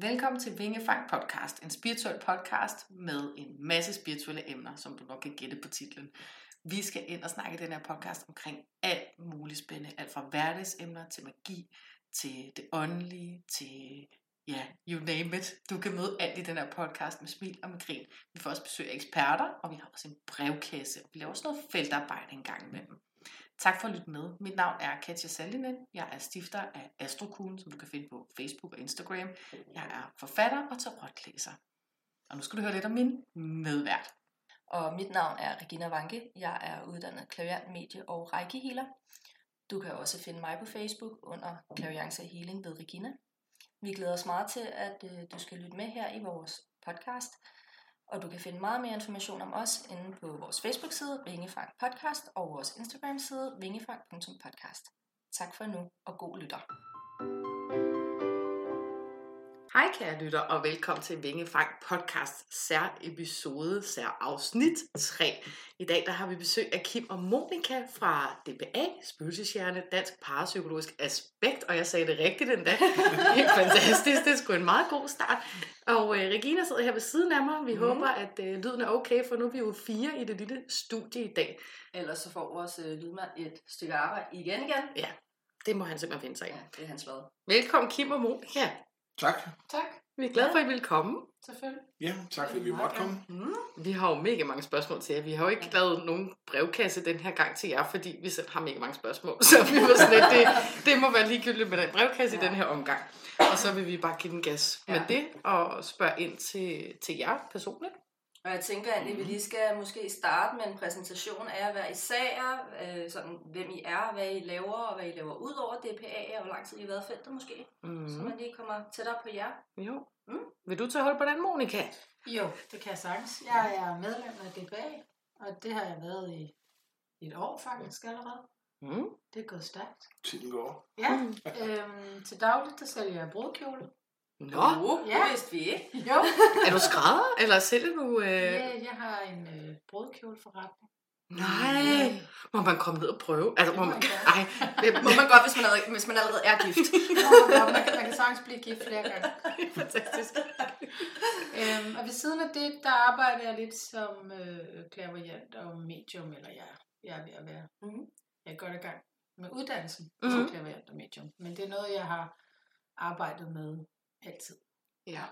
Velkommen til Vingefang Podcast, en spirituel podcast med en masse spirituelle emner, som du nok kan gætte på titlen. Vi skal ind og snakke i den her podcast omkring alt muligt spændende, alt fra hverdagsemner til magi, til det åndelige, til ja, you name it. Du kan møde alt i den her podcast med smil og med grin. Vi får også besøg af eksperter, og vi har også en brevkasse. Vi laver også noget feltarbejde en gang imellem. Tak for at lytte med. Mit navn er Katja Saldinen. Jeg er stifter af Astrokuglen, som du kan finde på Facebook og Instagram. Jeg er forfatter og tarotlæser. Og nu skal du høre lidt om min medvært. Og mit navn er Regina Vanke. Jeg er uddannet klaviant, medie og rækkehealer. Du kan også finde mig på Facebook under Klaviance Healing ved Regina. Vi glæder os meget til, at øh, du skal lytte med her i vores podcast. Og du kan finde meget mere information om os inde på vores Facebook-side, Vingefang Podcast, og vores Instagram-side, vingefang.podcast. Tak for nu, og god lytter. Hej kære lytter, og velkommen til Vingefang Podcast, sær episode, sær afsnit 3. I dag der har vi besøg af Kim og Monika fra DPA, Spøgelseshjerne, Dansk Parapsykologisk Aspekt, og jeg sagde det rigtigt endda. Helt fantastisk, det er sgu en meget god start. Og øh, Regina sidder her ved siden af mig. Vi mm. håber, at øh, lyden er okay, for nu er vi jo fire i det lille studie i dag. Ellers så får vores øh, lydmand et stykke arbejde igen igen. Ja, det må han simpelthen finde sig i. Ja, det er hans lod. Velkommen Kim og Monika. Tak. Tak. Vi er glade for, at I vil komme. Selvfølgelig. Ja, tak fordi vi måtte komme. Mm. Vi har jo mega mange spørgsmål til jer. Vi har jo ikke lavet nogen brevkasse den her gang til jer, fordi vi selv har mega mange spørgsmål. Så vi var sådan lidt, det, det må være ligegyldigt med den brevkasse ja. i den her omgang. Og så vil vi bare give den gas ja. med det og spørge ind til, til jer personligt. Og jeg tænker egentlig, at vi lige skal måske starte med en præsentation af jer hver især, øh, sådan, hvem I er, hvad I laver, og hvad I laver ud over DPA, og hvor lang tid I har været feltet måske. Mm. Så man lige kommer tættere på jer. Jo. Mm. Vil du tage hold på den, Monika? Jo, det kan jeg sagtens. Jeg er medlem af DPA, og det har jeg været i et år faktisk allerede. Mm. Det er gået stærkt. Tiden går. Ja, øhm, til dagligt der sælger jeg brudkjole. Nå, uh, ja. det vidste vi ikke. Jo. er du skrædder, eller sælger du... Øh... Ja, jeg har en øh, brudkjoleforretning. Nej, må man komme ned og prøve? Altså, må man, ej, det må man godt, hvis man, allerede, hvis man allerede er gift. ja, man, man kan sagtens blive gift flere gange. Fantastisk. øhm, og ved siden af det, der arbejder jeg lidt som øh, klaverjant og medium, eller jeg, jeg er ved at være. Mm-hmm. Jeg er godt i gang med uddannelsen mm-hmm. som klaverjant og medium. Men det er noget, jeg har arbejdet med altid. Ja.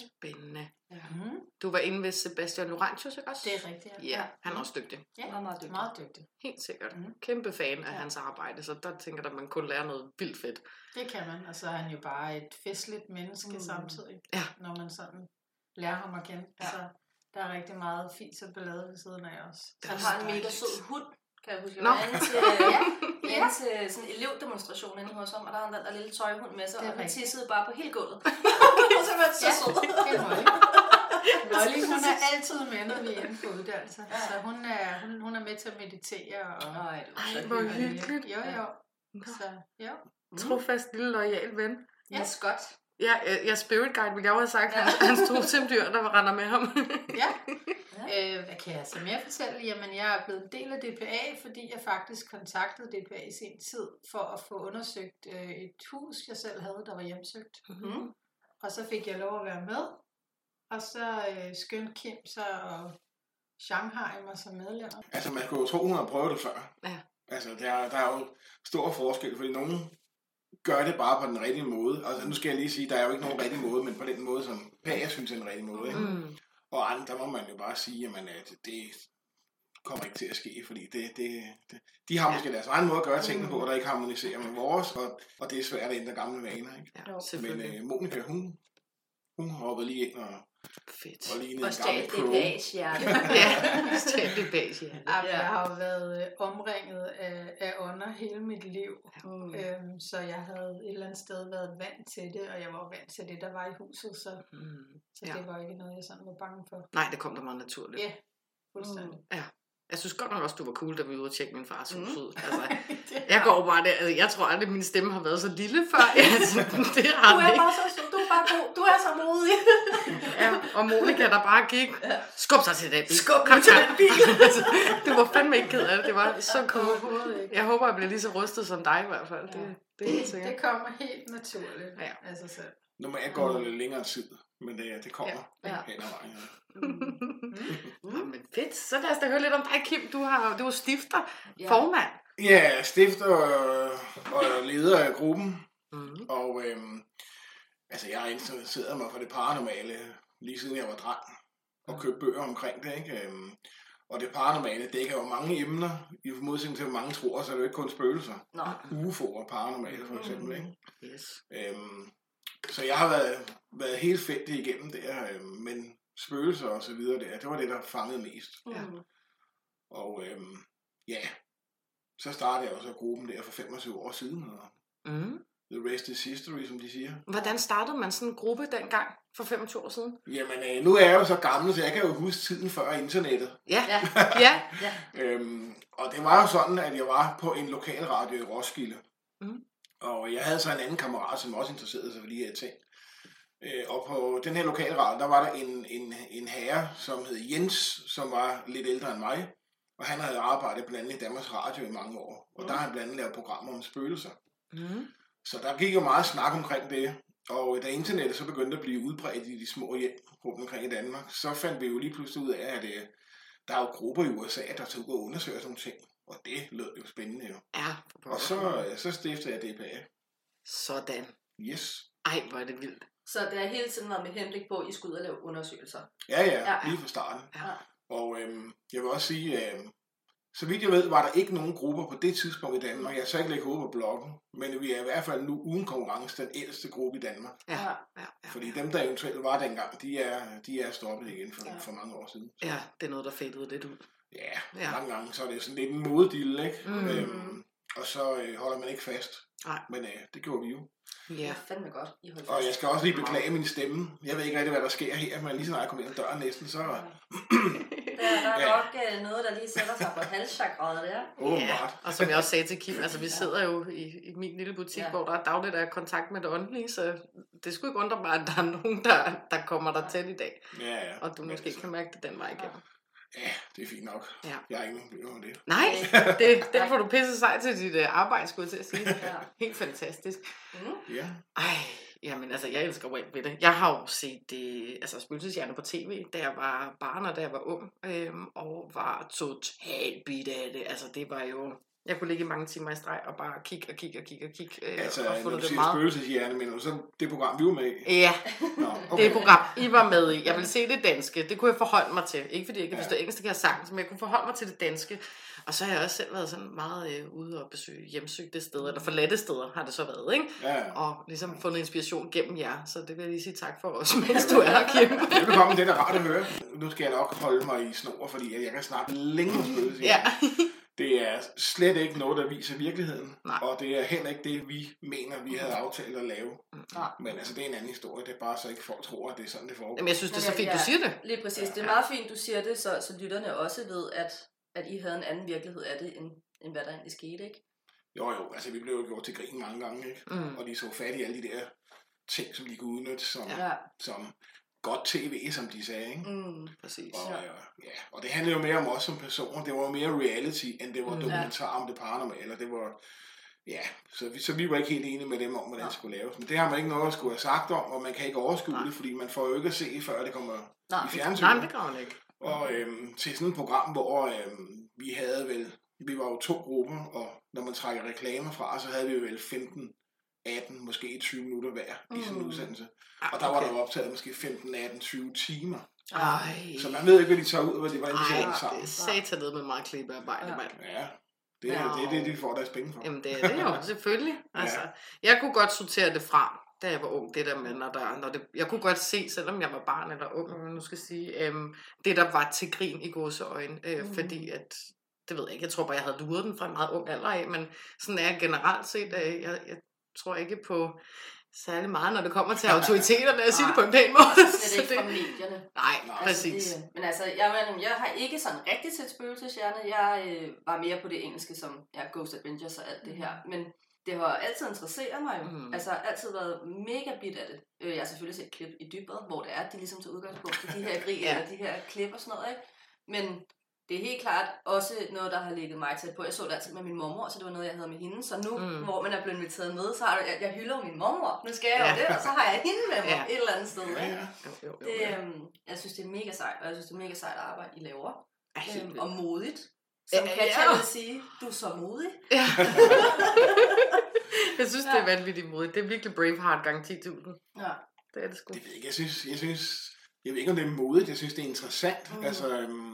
Spændende. Ja. Mm. Du var inde ved Sebastian Laurentius, ikke også? Det er rigtigt, ja. Ja, han er også dygtig. Ja, meget, meget dygtig. Meget dygtig. Helt sikkert. Mm. Kæmpe fan af ja. hans arbejde, så der tænker jeg, at man kun lærer noget vildt fedt. Det kan man, og så er han jo bare et festligt menneske mm. samtidig, ja. når man sådan lærer ham at kende. Ja. Så der er rigtig meget fint og ballade ved siden af os. Han har en mega sød hund, kan jeg huske. Jeg var inde til, ja, ja. til sådan en elevdemonstration inde hos ham, og der havde han den der lille tøjhund med sig, og han tissede bare på hele gulvet. så var det så ja, sød. det er Molly. Molly, hun er altid med, når vi er inde på uddannelse. Ja. Så hun er, hun, hun er med til at meditere. Og, Ej, Ej hvor hyggeligt. Jo, jo. Så, jo. Trofast lille lojal ven. Ja, Scott. Ja, jeg spirit guide, vil jeg også have sagt, ja. hans, hans totemdyr, der var render med ham. ja. ja. Øh, hvad kan jeg så mere fortælle? Jamen, jeg er blevet en del af DPA, fordi jeg faktisk kontaktede DPA i sin tid for at få undersøgt øh, et hus, jeg selv havde, der var hjemsøgt. Mm-hmm. Og så fik jeg lov at være med. Og så øh, skyndte Kim så og Shanghai mig som medlemmer. Altså, man kunne jo tro, hun har prøvet det før. Ja. Altså, der, der er jo stor forskel, fordi nogen gør det bare på den rigtige måde. Altså, nu skal jeg lige sige, der er jo ikke nogen rigtig måde, men på den måde, som Pager synes er en rigtig måde. Ikke? Mm. Og andre, der må man jo bare sige, jamen, at det kommer ikke til at ske, fordi det, det, det, de har måske deres egen måde at gøre tingene på, der ikke harmoniserer med vores, og, og det er svært at ændre gamle vaner. Ikke? Ja, men uh, Monika, hun, hun hoppede lige ind og Fedt. Og lige og stjal det bage hjerte. ja, stjal det bage hjerte. Ja. Jeg har jo været øh, omringet af, af ånder hele mit liv. Mm. Øhm, så jeg havde et eller andet sted været vant til det, og jeg var vant til det, der var i huset. Så, mm. så ja. det var ikke noget, jeg sådan var bange for. Nej, det kom da meget naturligt. Ja, fuldstændig. Mm. Ja. Jeg synes godt nok også, du var cool, da vi var ude og tjekke min fars hus ud. Mm. Altså, jeg går bare der, altså, jeg tror aldrig, at min stemme har været så lille før. Altså, det har du er bare så, du er bare god. Du er så modig. ja, og Monika, der bare gik, skub sig til den bil. Skub Kom til den bil. altså, det var fandme ikke ked af det. Det var så cool. Jeg håber, jeg bliver lige så rustet som dig i hvert fald. Det, det, det, det kommer helt naturligt ja. af sig selv. Normalt går det lidt længere tid, men det, det kommer Ja. ja. hen ad vejen. Ja. Nå, men fedt. Så lad os da høre lidt om dig, Kim. Du, har, du er stifter, Ja. formand. Ja, stifter og, og leder af gruppen, Mm. og øhm, altså jeg har interesseret mig for det paranormale lige siden jeg var dreng, og købt bøger omkring det, ikke? Øhm, og det paranormale dækker jo mange emner, i modsætning til, mange tror, så er det jo ikke kun spøgelser. Nå. UFO'er, paranormale for eksempel, ikke? Yes. Øhm, så jeg har været, været helt fedt igennem der, øhm, men spøgelser og så videre der, det var det, der fangede mest. Ja. Mm. Og øhm, ja, så startede jeg også gruppen der for 25 år siden, og Mm. the rest is history, som de siger. Hvordan startede man sådan en gruppe dengang for 25 år siden? Jamen, øh, nu er jeg jo så gammel, så jeg kan jo huske tiden før internettet. Ja, Ja. ja. Ja. Øhm, og det var jo sådan, at jeg var på en lokal radio i Roskilde. Mhm. Og jeg havde så en anden kammerat, som også interesserede sig for de her ting. Øh, og på den her lokale radio, der var der en, en, en herre, som hed Jens, som var lidt ældre end mig. Og han havde arbejdet blandt andet i Danmarks Radio i mange år. Og der har han blandt andet lavet programmer om spøgelser. Mm. Så der gik jo meget snak omkring det. Og da internettet så begyndte at blive udbredt i de små hjem rundt omkring i Danmark, så fandt vi jo lige pludselig ud af, at øh, der er jo grupper i USA, der tog ud og undersøger sådan nogle ting. Og det lød jo spændende jo. Ja. Og så, øh, så stiftede jeg DPA. Sådan. Yes. Ej, hvor er det vildt. Så det har hele tiden været med henblik på, at I skulle ud og lave undersøgelser. Ja, ja, Ja. lige fra starten. Ja. Og øhm, jeg vil også sige, øhm, så vidt jeg ved, var der ikke nogen grupper på det tidspunkt i Danmark. Jeg har så ikke lægge hovedet på bloggen, men vi er i hvert fald nu uden konkurrence den ældste gruppe i Danmark. Ja, Ja. ja. Fordi dem, der eventuelt var dengang, de er, de er stoppet igen for, Ja. for mange år siden. Ja, det er noget, der fadede lidt ud. Ja, Ja. ja, mange gange så er det sådan lidt en moddille, ikke? Mm. Øhm, og så øh, holder man ikke fast. Nej. Men øh, det gjorde vi jo. Det Ja. er fandme godt, I holdt Og jeg skal også lige beklage min stemme. Jeg ved ikke rigtig, hvad der sker her, men lige så snart jeg kommer ind ad døren næsten, så Der, der er Ja. nok øh, noget, der lige sætter sig på halschakraet der. åbenbart. Og som jeg også sagde til Kim, altså vi sidder jo i, i min lille butik, Ja. ja. hvor der er dagligt er kontakt med det åndelige, så det skulle ikke undre mig, at der er nogen, der, der kommer der til i dag, Ja, ja. og du måske kan mærke det den vej igennem. Ja, det er fint nok. Ja. Jeg har ikke nogen problemer med det. Nej, det, det får du pisse sej til dit uh, arbejde, skulle jeg til at sige. Ja. Helt fantastisk. Mm. Ja. Ej, jamen altså, jeg elsker jo alt ved det. Jeg har jo set det, altså spøgelseshjerne på tv, da jeg var barn og da jeg var ung, øhm, og var totalt bidt af det. Altså, det var jo... Jeg kunne ligge i mange timer i streg og bare kigge og kigge og kigge og kigge. Øh, Altså, og fundet det meget. spøgelseshjerne, men så det program, vi var med i. Ja, Nå, det er program, I var med i. Jeg vil se det danske. Det kunne jeg forholde mig til. Ikke fordi jeg ikke kan Ja. forstå engelsk, det kan jeg sagtens, men jeg kunne forholde mig til det danske. Og så har jeg også selv været sådan meget øh, ude og besøge hjemsøgte steder, eller forladte steder har det så været, ikke? Ja, ja. Og ligesom fundet inspiration gennem jer. Så det vil jeg lige sige tak for os, mens du er her, Kim. Velkommen, det er rart at høre. Nu skal jeg nok holde mig i snor, fordi jeg kan snakke længe om spøgelseshjerne. ja. Det er slet ikke noget, der viser virkeligheden. Nej. Og det er heller ikke det, vi mener, vi havde aftalt at lave. Nej. Men altså, det er en anden historie. Det er bare så ikke folk tror, at det er sådan, det foregår. Jamen, jeg synes, det er så Men fint, ja, du siger det. Lige præcis. Det er meget fint, du siger det, så, så lytterne også ved, at, at I havde en anden virkelighed af det, end, end hvad der egentlig skete, ikke? Jo, jo, altså vi blev jo gjort til grin mange gange, ikke? Mm. Og de så fat i alle de der ting, som de kunne udnytte som. Ja. som godt tv, som de sagde, ikke? Mm. Præcis. Og, Ja. ja. ja, og det handlede jo mere om os som personer. Det var jo mere reality, end det var Mm. dokumentar om det paranormale. Det var, ja, så vi, så vi var ikke helt enige med dem om, hvordan Nej. det skulle laves. Men det har man ikke noget at skulle have sagt om, og man kan ikke overskue Nej. det, fordi man får jo ikke at se, før det kommer Nej. i fjernsynet. Nej, det gør hun ikke. Og øhm, til sådan et program, hvor øhm, vi havde vel, vi var jo to grupper, og når man trækker reklamer fra, så havde vi vel 15, 18, måske 20 minutter hver i sådan en Mm. udsendelse. Ah, Og der var okay. der jo optaget måske 15, 18, 20 timer. Ej, Så man ved ikke, hvad de tager ud, og hvad de, hvordan de sætter Ej, det er satanet med meget klippearbejde, Ja. mand. Ja, det er, det er det, de får deres penge for. Jamen, det er det jo, selvfølgelig. Altså, jeg kunne godt sortere det fra, da jeg var ung, det der med, når der, når det, jeg kunne godt se, selvom jeg var barn eller ung, man nu skal sige, øhm, det der var til grin i gåseøjne, øh, mm. fordi at, det ved jeg ikke, jeg tror bare, jeg havde luret den fra en meget ung alder af, men sådan er jeg generelt set, øh, jeg, jeg tror ikke på særlig meget, når det kommer til autoriteterne, jeg siger det på en pæn måde. Slet Så ikke det, fra medierne. nej, Nej, præcis. Altså, det, men altså, jeg, jeg, jeg har ikke sådan rigtig set spøgelseshjerne. Jeg øh, var mere på det engelske, som ja, Ghost Adventures og alt det her. Men det har altid interesseret mig jo. Mm. Mm. Altså, altid været mega bit af det. Øh, Jeg har selvfølgelig set klip i dybet, hvor det er, at de ligesom tager udgangspunkt i de her grig, Ja. ja. eller de her klip og sådan noget, ikke? Men det er helt klart også noget, der har ligget mig tæt på. Jeg så det altid med min mormor, så det var noget, jeg havde med hende. Så nu, Mm. hvor man er blevet inviteret med, så har jeg, jeg hylder min mormor. Nu skal jeg jo Ja. det, og så har jeg hende med mig Ja. et eller andet sted. Ja, ja. Jo, jo, jo, Det, ja. øhm, jeg synes, det er mega sejt, og jeg synes, det er mega sejt arbejde, I laver. Ej, helt Øhm, og modigt. Som Ja, Katja ja. vil sige, du er så modig. Ja. jeg synes, det er vanvittigt modigt. Det er virkelig Braveheart gang 10.000. Ja. Det er det sgu. Det ved jeg ikke. Jeg synes, jeg synes, jeg ved ikke, om det er modigt. Jeg synes, det er interessant. Mm. Mm. Altså, øhm,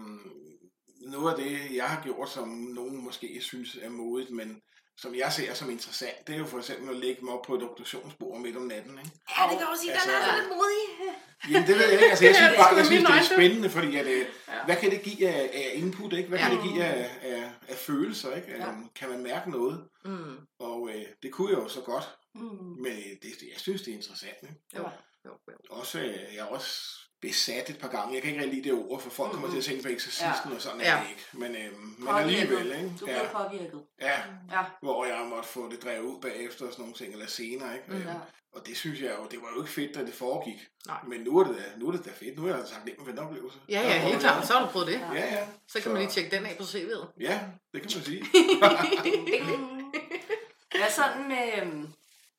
noget af det, jeg har gjort, som nogen måske synes er modigt, men som jeg ser som interessant, det er jo for eksempel at lægge mig op på et obduktionsbord midt om natten. Ikke? Ja, det kan også sige, Altså, den er ja. lidt modig. Jamen, det ved jeg ikke. Altså, jeg Ja, synes det bare, jeg synes, det er spændende, fordi at, øh, Ja. hvad kan det give af, af input, ikke? Hvad kan Ja. det give af, af, af følelser, ikke? Ja. Um, kan man mærke noget? Mm. Og øh, det kunne jeg jo så godt, Mm. men det, det, jeg synes, det er interessant. Ikke? Jo, jo, jo. Også, øh, jeg er også besat et par gange. Jeg kan ikke rigtig lide det ord, for folk kommer Mhm. til at tænke på eksorcisten, og sådan er Ja. det ikke. Men, øh, men Påvirket. alligevel, ikke? Du Ja, bliver påvirket. ja, Ja. hvor jeg måtte få det drevet ud bagefter og sådan nogle ting, eller senere, ikke? Mhm. Ja. Og det synes jeg jo, det var jo ikke fedt, da det foregik. Nej. Men nu er det da, nu er det da fedt. Nu er jeg sagt nem med den oplevelse. Ja, ja, helt klart. Så har du prøvet det. Ja, ja. Så kan man lige tjekke den af på CV'et. Ja, det kan man sige. Hvad sådan med...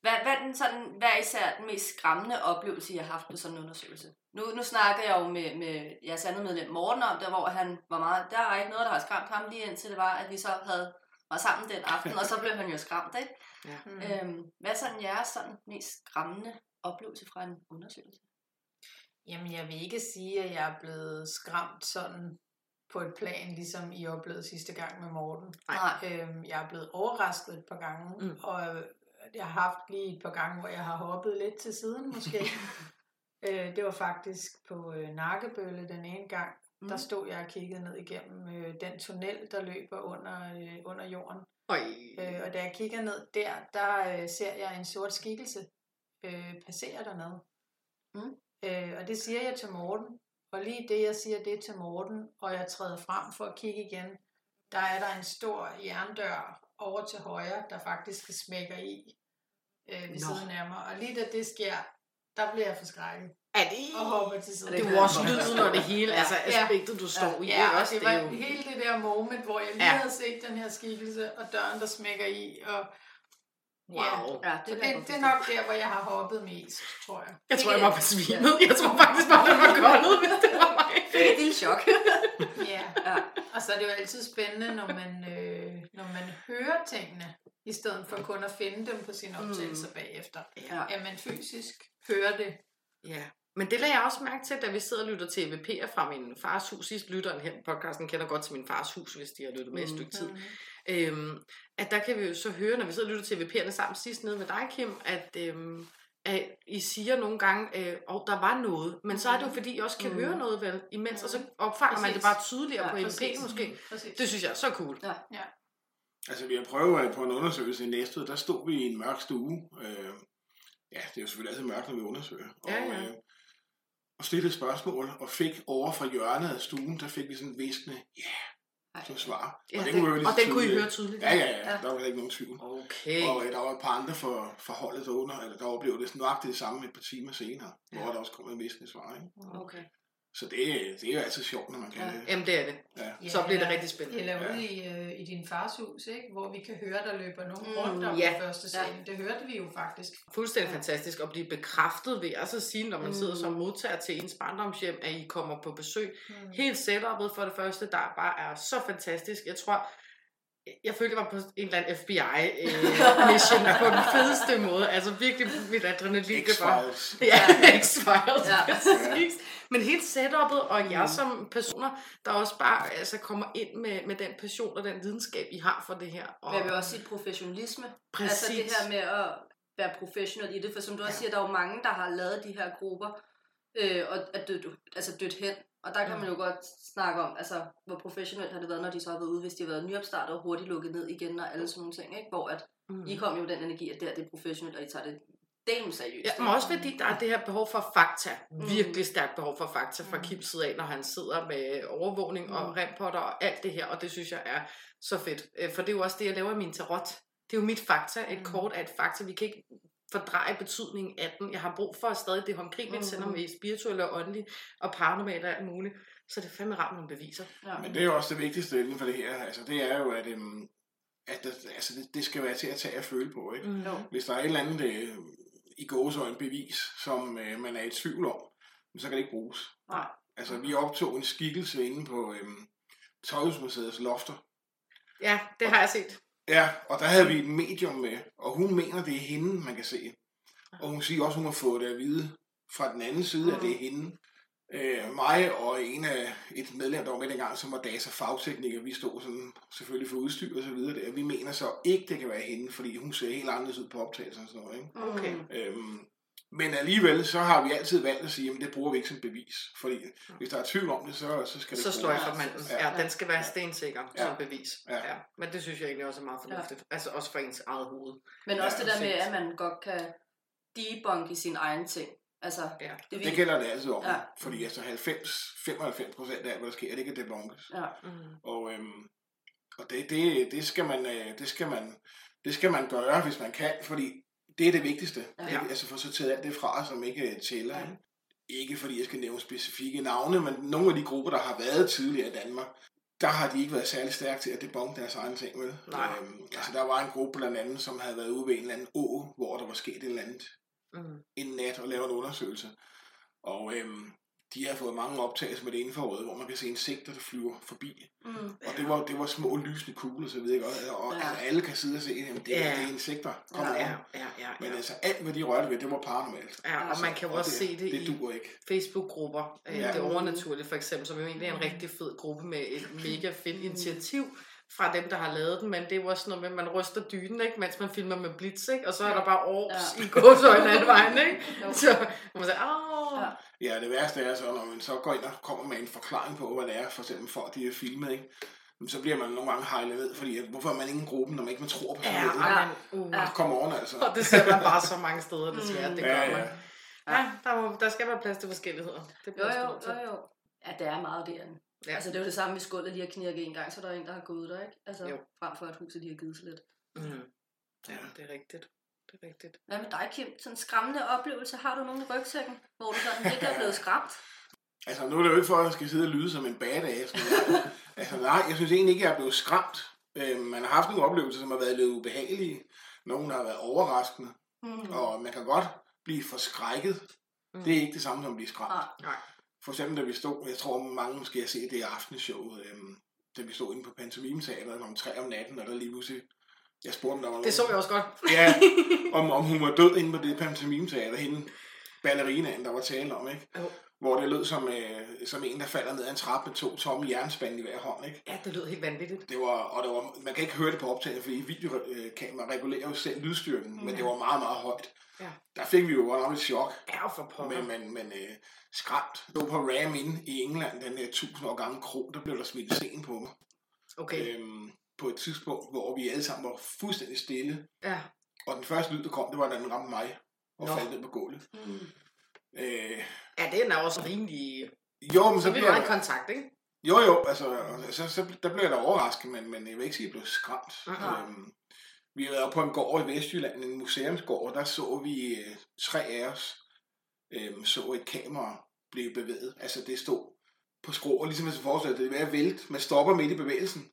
Hvad, hvad, er den sådan, hvad er især den mest skræmmende oplevelse, I har haft på sådan en undersøgelse? Nu, nu snakker jeg jo med, med jeres andet medlem Morten om det, hvor han var meget... Der er ikke noget, der har skræmt ham lige indtil det var, at vi så havde var sammen den aften, og så blev han jo skræmt, ikke? Ja. Mm. Øhm, hvad er sådan jeres sådan mest skræmmende oplevelse fra en undersøgelse? Jamen, jeg vil ikke sige, at jeg er blevet skræmt sådan på et plan, ligesom I oplevede sidste gang med Morten. Nej. Øhm, jeg er blevet overrasket et par gange, Mm. og jeg har haft lige et par gange, hvor jeg har hoppet lidt til siden måske. øh, det var faktisk på øh, Nakkebølle den ene gang. Mm. Der stod jeg og kiggede ned igennem øh, den tunnel, der løber under, øh, under jorden. Øj. Øh, og da jeg kigger ned der, der øh, ser jeg en sort skikkelse øh, passere dernede. Mm. Øh, og det siger jeg til Morten. Og lige det, jeg siger det til Morten, og jeg træder frem for at kigge igen, der er der en stor jerndør over til højre, der faktisk smækker i øh, ved Nå. siden af mig. Og lige da det sker, der bliver jeg forskrækket Er det... og hopper til siden. Det er jo også lyden og det hele, altså Ja. aspektet, du står i. Ja, ikke og også? det Det er var jo... hele det der moment, hvor jeg lige Ja. ja. havde set den her skikkelse, og døren, der smækker i, og Wow. Ja, Så det, jeg godt det er nok der, hvor jeg har hoppet mest, tror jeg. Jeg tror, jeg var besvimet. Jeg tror faktisk bare, det var koldet, hvis det var mig. Et lille chok. Ja. ja. Og så er det jo altid spændende, når man, øh, når man hører tingene, i stedet for kun at finde dem på sine optagelser mm. bagefter. Ja. At man fysisk hører det. Ja, men det lagde jeg også mærke til, da vi sidder og lytter til EVP'er fra min fars hus. Sidst lytteren her på podcasten kender godt til min fars hus, hvis de har lyttet med et stykke tid. Mm. Øhm, at der kan vi jo så høre, når vi sidder og lytter til EVP'erne sammen sidst nede med dig, Kim, at, øhm, at I siger nogle gange, øh, og der var noget, men så er det jo fordi, I også kan Mhm. høre noget vel imens, og så opfanger man det bare tydeligere Ja, på præcis. måske. Præcis. Det synes jeg er så cool. Altså, vi har prøvet øh, på en undersøgelse i Næstved, der stod vi i en mørk stue. Øh, ja, det er jo selvfølgelig altid mørkt, når vi undersøger. Ja, og, ja. Øh, og stillede spørgsmål, og fik over fra hjørnet af stuen, der fik vi sådan en viskende, ja, Ej. Som svar. Ja, og det kunne og den kunne I tydeligt. høre tydeligt. Ja, ja, ja, Ja. der var ikke nogen tvivl. Okay. Og øh, der var et par andre for, for holdet derunder, eller der oplevede det nøjagtigt det samme et par timer senere, Ja. hvor der også kom en viskende svar. Ikke? Okay. Så det, det er jo altid sjovt, når man kan Ja. det. Jamen det er det. Ja. Så bliver det rigtig spændende. Eller Ja. ude i, øh, i din fars hus, ikke? hvor vi kan høre, der løber nogen Mm, rundt om ja. på første scene. Det hørte vi jo faktisk. Fuldstændig Ja. fantastisk at blive bekræftet ved at så sige, når man Mm. sidder som modtager til ens barndomshjem, at I kommer på besøg. Mm. Helt setupet for det første, der bare er så fantastisk. Jeg tror, jeg følte, jeg var på en eller anden FBI-mission på den fedeste måde. Altså virkelig mit adrenalin. det var-. Ja, X-Files, Ja. ja. præcis. Men helt setupet, og jer som personer, der også bare altså, kommer ind med, med den passion og den videnskab, I har for det her. Og, Men jeg vil også sige professionalisme. Præcis. Altså det her med at være professionel i det, for som du også Ja. siger, der er jo mange, der har lavet de her grupper, øh, og er dødt, altså dødt hen. Og der kan Mm. man jo godt snakke om, altså, hvor professionelt har det været, når de så har været ude, hvis de har været nyopstartet og hurtigt lukket ned igen, og alle sådan nogle ting, ikke? Hvor at Mm. I kom jo den energi, at det, her, det er professionelt, og I tager det dem seriøst. Ja, men også fordi der er det her behov for fakta. Mm. Virkelig stærkt behov for fakta fra Mm. Kims side af, når han sidder med overvågning og Mm. rempotter og alt det her, og det synes jeg er så fedt. Øh, For det er jo også det, jeg laver i min tarot. Det er jo mit fakta. Et Mm. kort er et fakta. Vi kan ikke fordreje betydningen af den. Jeg har brug for stadig det håndgribeligt, mm. selvom vi er spirituelle og åndelige og paranormale og alt muligt. Så det er fandme ramt nogle beviser. Ja. Men det er jo også det vigtigste inden for det her. Altså, det er jo, at, øhm, at det, altså, det, det skal være til at tage og føle på. Ikke? Mm. Hvis der er et eller andet øh, i gåsøjne bevis, som øh, man er i tvivl om, så kan det ikke bruges. Nej. Altså, vi optog en skikkelse inde på øhm, Tøjhusmuseets lofter. Ja, det har jeg set. Ja, og der havde vi et medium med, og hun mener, det er hende, man kan se. Og hun siger også, hun har fået det at vide fra den anden side, at det er hende. Øh, mig og en af et medlem, der var med dengang, som var data fagtekniker, vi stod sådan, selvfølgelig for udstyr og så videre der. Vi mener så ikke, det kan være hende, fordi hun ser helt anderledes ud på optagelser og sådan noget. Ikke? Okay. Mm. Øhm, men alligevel, så har vi altid valgt at sige, at det bruger vi ikke som bevis. Fordi hvis der er tvivl om det, så, så skal det Så slår jeg for manden. Ja. Ja, den skal være stensikker Ja. som bevis. Ja. Ja. Men det synes jeg egentlig også er meget fornuftigt. Altså også for ens eget hoved. Men Ja, også det der med, at man godt kan debunke sin egen ting. Altså, Ja. det, Det gælder det altid om. Ja. Ja. Fordi altså 90-95 procent af, hvad der sker, det kan debunkes. Ja. Mm. Og, øhm, og det, det, det, skal man, øh, det, skal man, det skal man gøre, hvis man kan, fordi det er det vigtigste. Ja. Altså få sorteret alt det fra, som ikke øh, tæller. Ja. Ja. Ikke fordi jeg skal nævne specifikke navne, men nogle af de grupper, der har været tidligere i Danmark, der har de ikke været særlig stærke til at debunke deres egen ting, vel? Nej. Øhm, altså, der var en gruppe blandt andet, som havde været ude ved en eller anden å, hvor der var sket et eller andet Mm. en nat og lavet en undersøgelse. Og øhm, de har fået mange optagelser med det infrarøde, hvor man kan se insekter, der flyver forbi. Mm. Og det var, det var små lysende kugler, så ved jeg godt. Og Ja. ja. altså, alle kan sidde og se, at det, Ja. ja. det er insekter. Kom Ja, ja, Ja, ja. ja, ja. Men ja. altså, alt hvad de rørte ved, det var paranormalt. Ja, og man kan jo Og også se det, det i ikke. Facebook-grupper. Øh, Ja. Det overnaturlige for eksempel, som jo egentlig er en rigtig fed gruppe med et mega fedt initiativ fra dem, der har lavet den, men det er jo også sådan noget med, at man ryster dynen, ikke, mens man filmer med blitz, ikke? og så er der bare års Ja. ja. i gåsøjne alle vejen, ikke? Så man siger, åh, Ja. Ja, det værste er så, når man så går ind og kommer med en forklaring på, hvad det er, for eksempel for, at de er filmet, ikke? Men så bliver man nogle gange hejlet ned, fordi at, hvorfor er man ikke i gruppen, når man ikke man tror på sådan ja, noget? ja. Men, uh. Ja. Kom on, altså. Og det ser man bare så mange steder, desværre, det Ja, gør ja. man. Ja, der, må, der skal være plads til forskelligheder. Det Jo, jo, jo, jo. Ja, det er meget derinde. Ja. Altså, det er jo det samme, hvis gulvet lige har knirket en gang, så er der en, der har gået der, ikke? Altså, Jo. frem for at huset lige har givet sig lidt. Mm. Ja, det er rigtigt. Det er rigtigt. Hvad med dig, Kim? Sådan en skræmmende oplevelse. Har du nogen i rygsækken, hvor du sådan ikke er blevet skræmt? Altså, nu er det jo ikke for, at jeg skal sidde og lyde som en badass. Men, altså, nej, jeg synes egentlig ikke, at jeg er blevet skræmt. Øh, man har haft nogle oplevelser, som har været lidt ubehagelige. Nogle har været overraskende. Mm. Og man kan godt blive forskrækket. Mm. Det er ikke det samme som at blive skræmt. Nej. Nej. For eksempel, da vi stod, jeg tror mange måske har set det i aftenshowet, øhm, da vi stod inde på Pantomime Teateret om tre om natten, og der lige pludselig, jeg spurgte, om der var Det så jeg også godt. Ja, om, om hun var død inde på det Pantomime Teater, hende ballerinaen, der var tale om, ikke? Jo. Hvor det lød som, øh, som en, der falder ned ad en trappe med to tomme jernspande i hver hånd, ikke? Ja, det lød helt vanvittigt. Det var, og det var, man kan ikke høre det på optagelsen, fordi videokamera regulerer jo selv lydstyrken, mm. men det var meget, meget højt. Ja. Der fik vi jo godt nok et chok, Ja, for pokker. men, men, men øh, skræmt. Stod på Ram inde i England, den der 1000 år gamle kro, der blev der smidt sten på mig. Okay. Øhm, på et tidspunkt, hvor vi alle sammen var fuldstændig stille. Ja. Og den første lyd, der kom, det var, da den ramte mig og Nå. faldt ned på gulvet. Mm. Øh, Ja, det er også rimelig... jo, men Så så bliver jeg, kontakt, ikke? jo, jo, altså, så, så, der blev jeg da overrasket, men, men jeg vil ikke sige, at jeg blev skræmt. Øhm, vi har været på en gård i Vestjylland, en museumsgård, og der så vi øh, tre af os, øh, så et kamera blive bevæget. Altså det stod på skruer, ligesom hvis man forestiller det er ved at vælte. Man stopper midt i bevægelsen,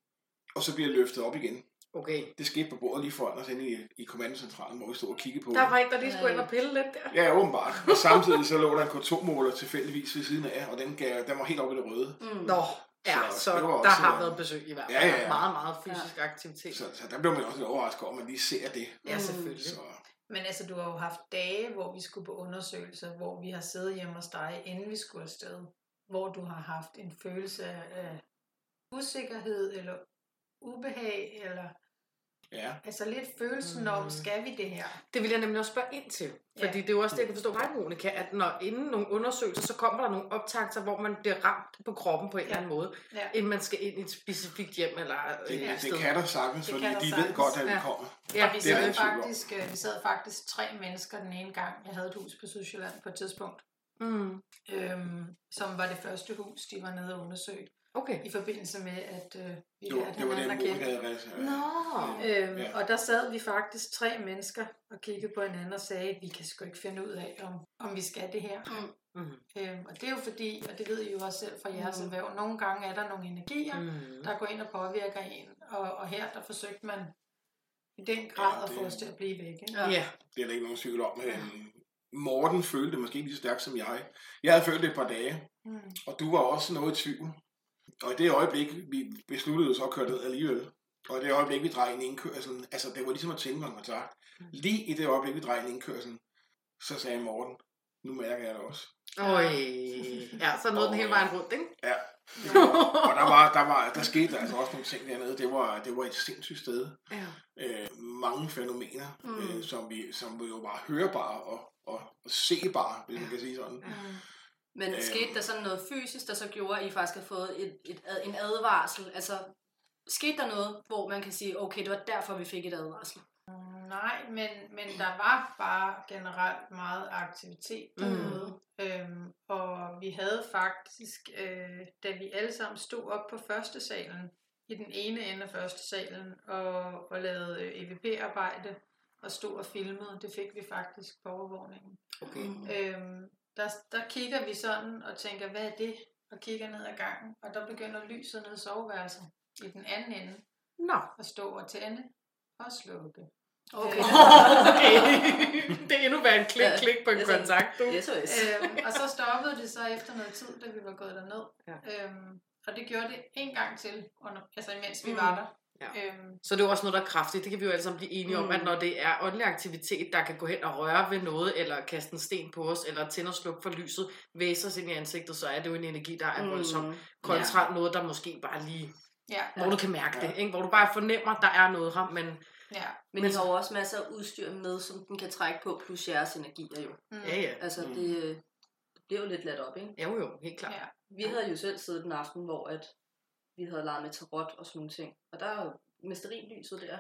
og så bliver løftet op igen. Okay. Det skete på bordet lige foran os inde i, i kommandocentralen, hvor vi stod og kiggede på Der det. var en, der lige skulle ind og pille lidt der. Ja, åbenbart. Og samtidig så lå der en K2-måler tilfældigvis ved siden af, og den, gav, den var helt oppe i det røde. Mm. Nå, ja, Så så, der også- har været besøg i hvert fald. Ja, ja, ja. Meget, meget fysisk aktivitet. Så, så der blev man også lidt overrasket over, at man lige ser det. Ja, selvfølgelig. Så, Men altså, du har jo haft dage, hvor vi skulle på undersøgelser, hvor vi har siddet hjemme hos dig, inden vi skulle afsted. Hvor du har haft en følelse af usikkerhed, eller ubehag, eller ja. altså lidt følelsen om, Mm. skal vi det her? Det vil jeg nemlig også spørge ind til. Fordi Ja. det er jo også det, jeg kan forstå dig, Monika, at når inden nogle undersøgelser, så kommer der nogle optagelser, hvor man bliver ramt på kroppen på en eller anden måde, Ja. inden man skal ind i et specifikt hjem eller Det, et det sted. kan der sagtens, Det fordi de ved sagtens. godt, at vi Ja. kommer. Ja, Og vi det sad, faktisk, øh, vi sad faktisk tre mennesker den ene gang. Jeg havde et hus på Sydsjælland på et tidspunkt, Mm. øhm, som var det første hus, de var nede og undersøge. Okay. i forbindelse med, at øh, vi Det var, lærte det var det, at kende. Havde ræs- Nå. Øhm, Ja. ja. Og der sad vi faktisk tre mennesker og kiggede på hinanden og sagde, vi kan sgu ikke finde ud af, om, om vi skal det her. Mm. Øhm, og det er jo fordi, og det ved I jo også selv fra jeres Mm. erhverv, nogle gange er der nogle energier, Mm. der går ind og påvirker en. Og, og her, der forsøgte man i den grad Ja, at få det- os til at blive væk. Ikke? Ja. Ja. Det er der ikke nogen tvivl om. Øhm, Morten følte det måske ikke lige så stærkt som jeg. Jeg havde følt det et par dage, Mm. og du var også noget i tvivl. Og i det øjeblik, vi besluttede så at køre ned alligevel, og i det øjeblik, vi drejede ind indkørselen, altså det var ligesom at tænde mig kontakt. Lige i det øjeblik, vi drejede ind indkørselen, så sagde Morten, nu mærker jeg det også. Øj. Ja, så nåede den hele vejen rundt, ikke? Ja. Og der var, der var, der skete altså også nogle ting dernede. Det var, det var et sindssygt sted. Ja. øh, mange fænomener, Mm. mm. øh, som, vi, som vi jo var hørbare og, og, og sebare, hvis man kan sige sådan. Mm. Men Øhm. skete der sådan noget fysisk, der så gjorde, at I faktisk har fået et, et, ad- en advarsel? Altså, skete der noget, hvor man kan sige, okay, det var derfor, vi fik et advarsel? Nej, men, men der var bare generelt meget aktivitet derude. Mm. Øhm, og vi havde faktisk, øh, da vi alle sammen stod op på første salen, i den ene ende af første salen, og, og lavede øh, EVP-arbejde, og stod og filmede, det fik vi faktisk på overvågningen. Okay. Øhm, der, der kigger vi sådan og tænker, hvad er det? Og kigger ned ad gangen, og der begynder lyset ned i soveværelset i den anden ende Nå. at stå og tænde og slukke. Okay. okay. det er endnu værre en klik, klik på en sådan- kontakt, du. SOS. øhm, og så stoppede det så efter noget tid, da vi var gået derned. Ja. Øhm, og det gjorde det en gang til, under, altså imens vi Mm. var der. Ja. Øhm, Så det er jo også noget, der er kraftigt. Det kan vi jo alle sammen blive enige om, Mm. at når det er åndelig aktivitet, der kan gå hen og røre ved noget, eller kaste en sten på os, eller tænde og slukke for lyset, væse os ind i ansigtet, så er det jo en energi, der er voldsom. Mm. Kontra noget, der måske bare lige, ja, hvor du kan mærke Ja. det, ikke? hvor du bare fornemmer, der er noget her, men ja. Men Men I har jo også masser af udstyr med, som den kan trække på, plus jeres energier jo. Mm. ja, ja. Altså, Mm. det, øh, det bliver jo lidt let op, ikke? Jo, jo, helt klart. ja. Vi havde jo selv siddet en aften, hvor at vi havde leget med tarot og sådan nogle ting. Og der er jo med stearinlyset der.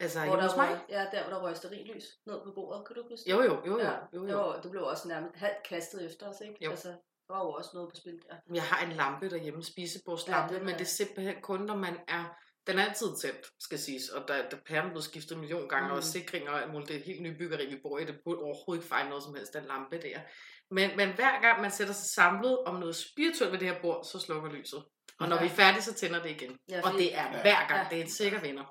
Altså, Hvor der røg, ja, der hvor der røg stearinlys ned på bordet. Kan du huske? Jo, jo, jo, jo. Ja, jo, det, jo. var, det blev også nærmest halvt kastet efter os, ikke? Jo. Altså, der var jo også noget på spil der. Jeg har en lampe derhjemme, spisebordslampe, Ja, den men det er simpelthen kun, når man er... Den er altid tændt, skal siges, og der, der pæren blevet skiftet en million gange, mm. Og sikring og muligt. Det er et helt nybyggeri, vi bor i. Det burde overhovedet ikke fejle noget som helst, den lampe der. Men, men hver gang man sætter sig samlet om noget spirituelt ved det her bord, så slukker lyset. Og når Ja. vi er færdige, så tænder det igen. Ja, og det er Ja. hver gang. Ja. Det er en sikker vinder.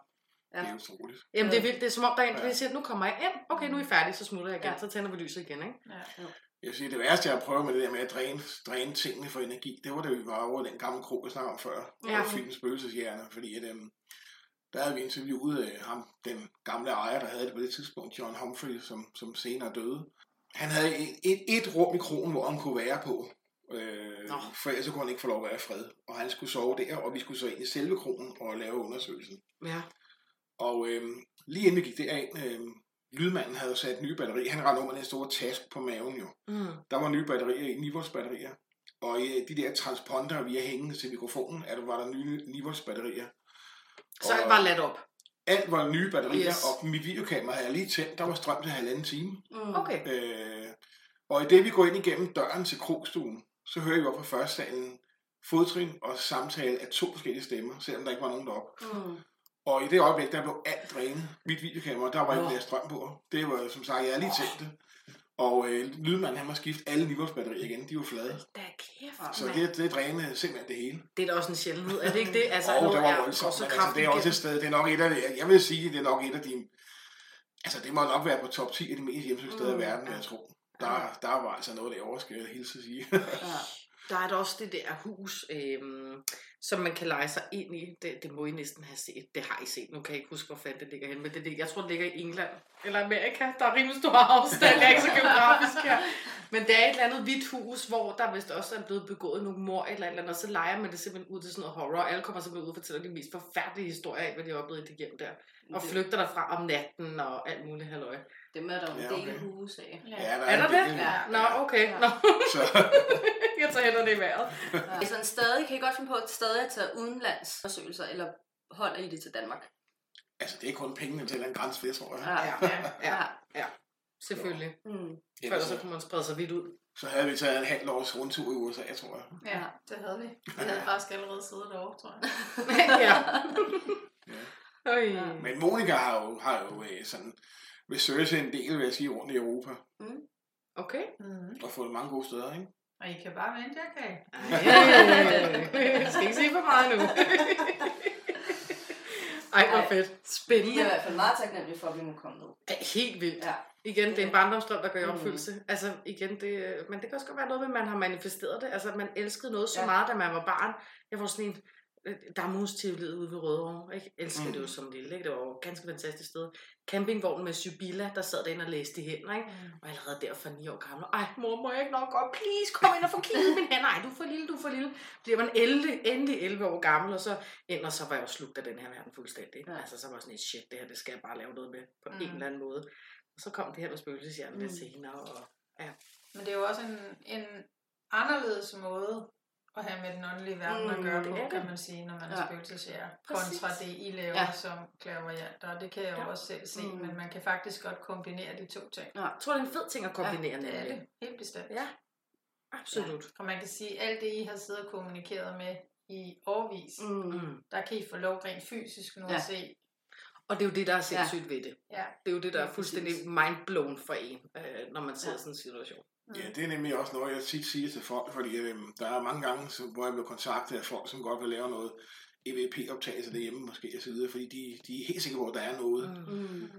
Ja. Det er utroligt. Jamen det er vildt. Det er som om, der er en, der Ja. siger, nu kommer jeg ind. Okay, nu er I færdige, så smutter jeg igen. Ja. Så tænder vi lyset igen, ikke? ja. Jeg vil sige, det værste, jeg har prøvet med det der med at dræne, dræne tingene for energi, det var det, vi var over den gamle krog, jeg snakkede om før. Ja. Ja. Og filmen Spøgelseshjerne, fordi at, øhm, der havde vi interviewet øh, ham, den gamle ejer, der havde det på det tidspunkt, John Humphrey, som, som senere døde. Han havde et, et, et rum i krogen, hvor han kunne være på. Øh, Nå. for ellers så kunne han ikke få lov at være i fred. Og han skulle sove der, og vi skulle så ind i selve krogen og lave undersøgelsen. Ja. Og øh, lige inden vi gik derind, øh, lydmanden havde sat nye batterier. Han rendte over med den store taske på maven jo. Mm. Der var nye batterier i, 9 volts batterier. Og i de der transponder, vi er hængende til mikrofonen, er der, var der nye 9 volts batterier. Så alt bare ladt op. Alt var nye batterier, yes. og mit videokamera havde jeg lige tændt. Der var strøm til halvanden time. Mm. Okay. Øh, og i det vi går ind igennem døren til krogstuen, så hører vi op fra første salen fodtrin og samtale af to forskellige stemmer, selvom der ikke var nogen deroppe. Mm. Og i det øjeblik, der blev alt drænet. Mit videokamera, der var ikke mere strøm på. Det var, som sagt, jeg lige tændt det. Og øh, lydmanden, han må skifte alle niveausbatterier igen. De var flade. Da kæft, Så det, det drænede simpelthen det hele. Det er da også en sjældenhed, er det ikke det? Altså, noget det var er voldsomt. så men altså, det er også et sted, det er nok et af, jeg- jeg vil sige, det er nok et af de, altså det må nok være på top 10 af de mest hjemsøgte steder i Mm, verden, ja. jeg tror. Der, der var altså noget derovre, skal jeg hilse at sige. Ja. Der er der også det der hus, øhm, som man kan lege sig ind i. Det, det må I næsten have set. Det har I set. Nu kan jeg ikke huske, hvor fanden det ligger hen. Men det, ligger- jeg tror, det ligger i England eller Amerika. Der er rimelig stor afstand. Jeg er ikke så geografisk her. Men det er et eller andet hvidt hus, hvor der vist også er blevet begået nogle mor eller eller andet. Og så leger man det simpelthen ud til sådan noget horror. Alle kommer simpelthen ud og fortæller de mest forfærdelige historier af, hvad de har oplevet i det hjem der. Og flygter derfra om natten og alt muligt halløj. Dem er der jo en Ja, del okay. huse af. Ja. Ja, der Er der en det? del. Ja. Nå, okay. Nå. Så, jeg tager hænderne i vejret. Ja. Så en stadig, kan I godt finde på at stadig at tage udenlandsundersøgelser, eller holder I det til Danmark? altså, det er kun pengene til en grænse, det tror jeg. Ja, ja, ja. ja. Selvfølgelig. Mm. Før så kunne man sprede sig vidt ud. så havde vi taget en halv års rundtur i USA, tror jeg. Ja, det havde vi. Vi havde faktisk allerede siddet derovre, tror jeg. ja. Ja. Øj. Ja. Men Monika har jo, har jo øh, sådan researchet en del, vil jeg sige, rundt i Europa. Okay. Mm. Og fået mange gode steder, ikke? Og I kan bare vente, jeg kan. Ej, skal ikke sige for meget nu. Ej, hvor fedt. Vi er i Spændende. hvert fald meget taknemmelige for, at vi må komme ned. Ej, Helt vildt. Ja. Igen, det er en barndomsdrøm, der går i Mm. opfyldelse. Altså, igen, det, men det kan også godt være noget med, at man har manifesteret det. Altså, man elskede noget så Ja. meget, da man var barn. Jeg var sådan en damhusteoriet ude ved Rødovre. Ikke? Elskede Mm. det jo som lille. Ikke? Det var jo et ganske fantastisk sted. Campingvognen med Sybilla, der sad derinde og læste i hænder. Ikke? Og allerede der for ni år gammel. Ej, mor, må jeg ikke nok godt? Please, kom ind og få kigget min hænder. Ej, du er for lille, du er for lille. Bliver man 11, endelig 11 år gammel, og så og så var jeg jo slugt af den her verden fuldstændig. Ja. Ja. Altså, så var jeg sådan et shit, det her, det skal jeg bare lave noget med på mm. en Mm. eller anden måde. Og så kom det her med spøgelseshjernen mm. lidt Mm. senere. Og, Men det er jo også en, en anderledes måde at have med den åndelige verden at Mm, gøre det på, er kan det. man sige, når man er Ja. spøgelsesjæger. Præcis. Kontra det, I laver Ja. ja. som klaverjanter. Og det kan jeg jo Ja. også selv se, Mm. men man kan faktisk godt kombinere de to ting. Ja. jeg tror, det er en fed ting at kombinere Det er det, helt bestemt. Ja, absolut. Og man kan sige, at alt det, I har siddet og kommunikeret med i årvis, mm. Der kan I få lov rent fysisk nu Ja. at se. Og det er jo det, der er sindssygt ved det. Ja. Det er jo det, der er Ja, fuldstændig mindblown for en, øh, når man sidder Ja. i sådan en situation. Ja, det er nemlig også noget, jeg tit siger til folk, fordi øh, der er mange gange, så, hvor jeg bliver kontaktet af folk, som godt vil lave noget EVP-optagelse derhjemme måske og så videre, fordi de, de er helt sikre på, at der er noget. Mm. Mm.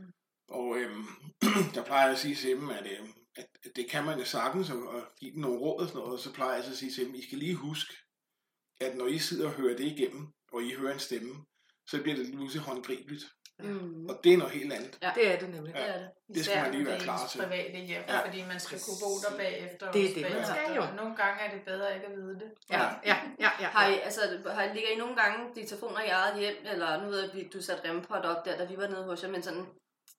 Og øhm, der plejer jeg at sige til dem, at, øhm, at det kan man jo sagtens, og, og give dem nogle råd og sådan noget, og så plejer jeg at sige til dem, I skal lige huske, at når I sidder og hører det igennem, og I hører en stemme, så bliver det pludselig håndgribeligt. Mm. Og det er noget helt andet. Ja. Det er det nemlig. Det er det. Det skal man lige være det klar til. private hjem, Ja, ja, fordi man skal kunne bo der bagefter. Det er det, man skal jo. Og Nogle gange er det bedre ikke at vide det. Ja, ja, ja, ja. Har I, altså, har I, ligger I nogle gange diktafoner i eget hjem, eller nu ved jeg, du satte rempot op der, da vi var nede hos jer, men sådan,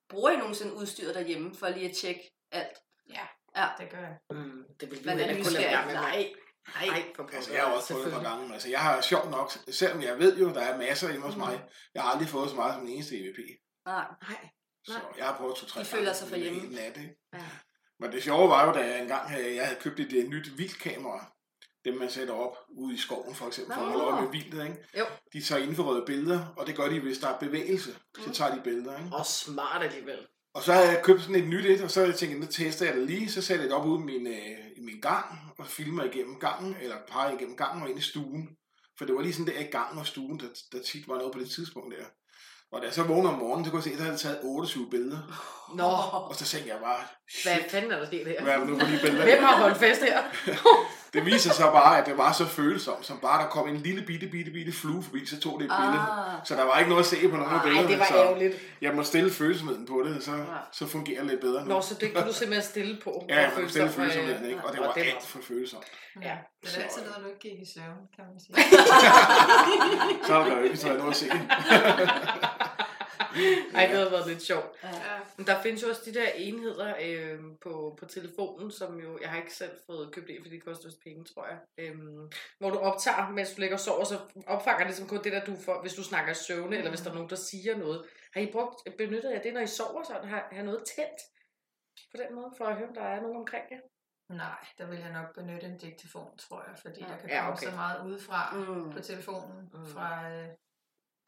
bruger I nogensinde udstyr derhjemme, for lige at tjekke alt? Ja, Ja. det gør jeg. Mm, det vil vi jo ikke kunne lade være med. Nej. Nej, for Altså, jeg har også fået et par gange. Altså, jeg har sjovt nok, selvom jeg ved jo, der er masser hjemme hos Mm. mig, jeg har aldrig fået så meget som en eneste EVP. Nej. Nej, Så jeg har prøvet to-tre De føler sig for hjemme. Nat, ikke? Ja. Men det sjove var jo, da jeg engang havde, jeg havde købt et, et nyt vildkamera, dem man sætter op ude i skoven for eksempel, for at Nå. holde øje med vildet, ikke? Jo. De tager infrarøde billeder, og det gør de, hvis der er bevægelse, så Mm. tager de billeder, ikke? Og smart alligevel. Og så havde jeg købt sådan et nyt et, og så havde jeg tænkt, nu tester jeg det lige, så sætter jeg det op ude i min, øh, i min gang, og filmer igennem gangen, eller peger igennem gangen og ind i stuen. For det var lige sådan der i gangen og stuen, der, der tit var noget på det tidspunkt der. Og da jeg så vågnede om morgenen, så kunne jeg se, at jeg havde taget 28 billeder. Nå, Og så tænkte jeg bare, hvad shit, fanden er der sket her? hvad er det nu på de billeder? Hvem har holdt fest her? Det viser sig bare, at det var så følsomt, som bare der kom en lille bitte, bitte, bitte flue forbi, så tog det et billede. Ah. Så der var ikke noget at se på nogle af billederne, det var så ærgerligt. jeg må stille følsomheden på det, så, Ja. så fungerer det lidt bedre nu. Nå, så det kan du simpelthen stille på. Ja, jeg hvor må stille følsom, følsomheden, ikke? Og det og var det var- alt for følsomt. Ja. Det Så- er altid noget, du ikke gik i søvn, kan man sige. Så har der jo ikke været noget at se. Ej, det havde været lidt sjovt. Ja. Men der findes jo også de der enheder øh, på, på telefonen, som jo, jeg har ikke selv fået købt en, fordi det koster også penge, tror jeg. Øhm, hvor du optager, mens du ligger og sover, så opfanger det ligesom kun det der, du får, hvis du snakker i søvne, mm. eller hvis der er nogen, der siger noget. Har I brugt, benyttet af det, når I sover sådan? Har, har noget tændt på den måde, for at høre, om der er nogen omkring jer? Nej, der vil jeg nok benytte en diktafon, tror jeg, fordi Ja. der kan Ja, komme okay. så meget udefra Mm. på telefonen, Mm. fra øh,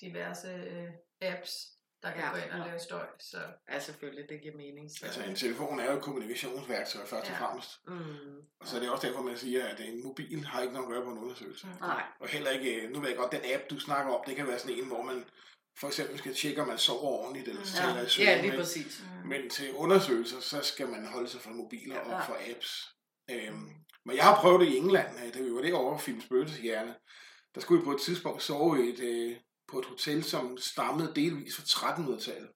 diverse øh, apps, der kan Ja. gå ind og Ja. lave støj. Så Ja, selvfølgelig, det giver mening. Så. Altså, en telefon er jo et kommunikationsværktøj, først og Ja. fremmest. Mm. Og så er det også derfor, man siger, at en mobil har ikke noget at gøre på en undersøgelse. Mm. Nej. Og heller ikke, nu ved jeg godt, den app, du snakker om, det kan være sådan en, hvor man for eksempel skal tjekke, om man sover ordentligt, eller Mm. i søvn. Ja, lige præcis. mm. Men til undersøgelser, så skal man holde sig fra mobiler og Ja. fra apps. Øhm, men jeg har prøvet det i England, øh, da vi var derovre og filmede spøgelseshjerne. Der skulle vi på et tidspunkt sove i et, øh, på et hotel, som stammede delvis fra 1300-tallet.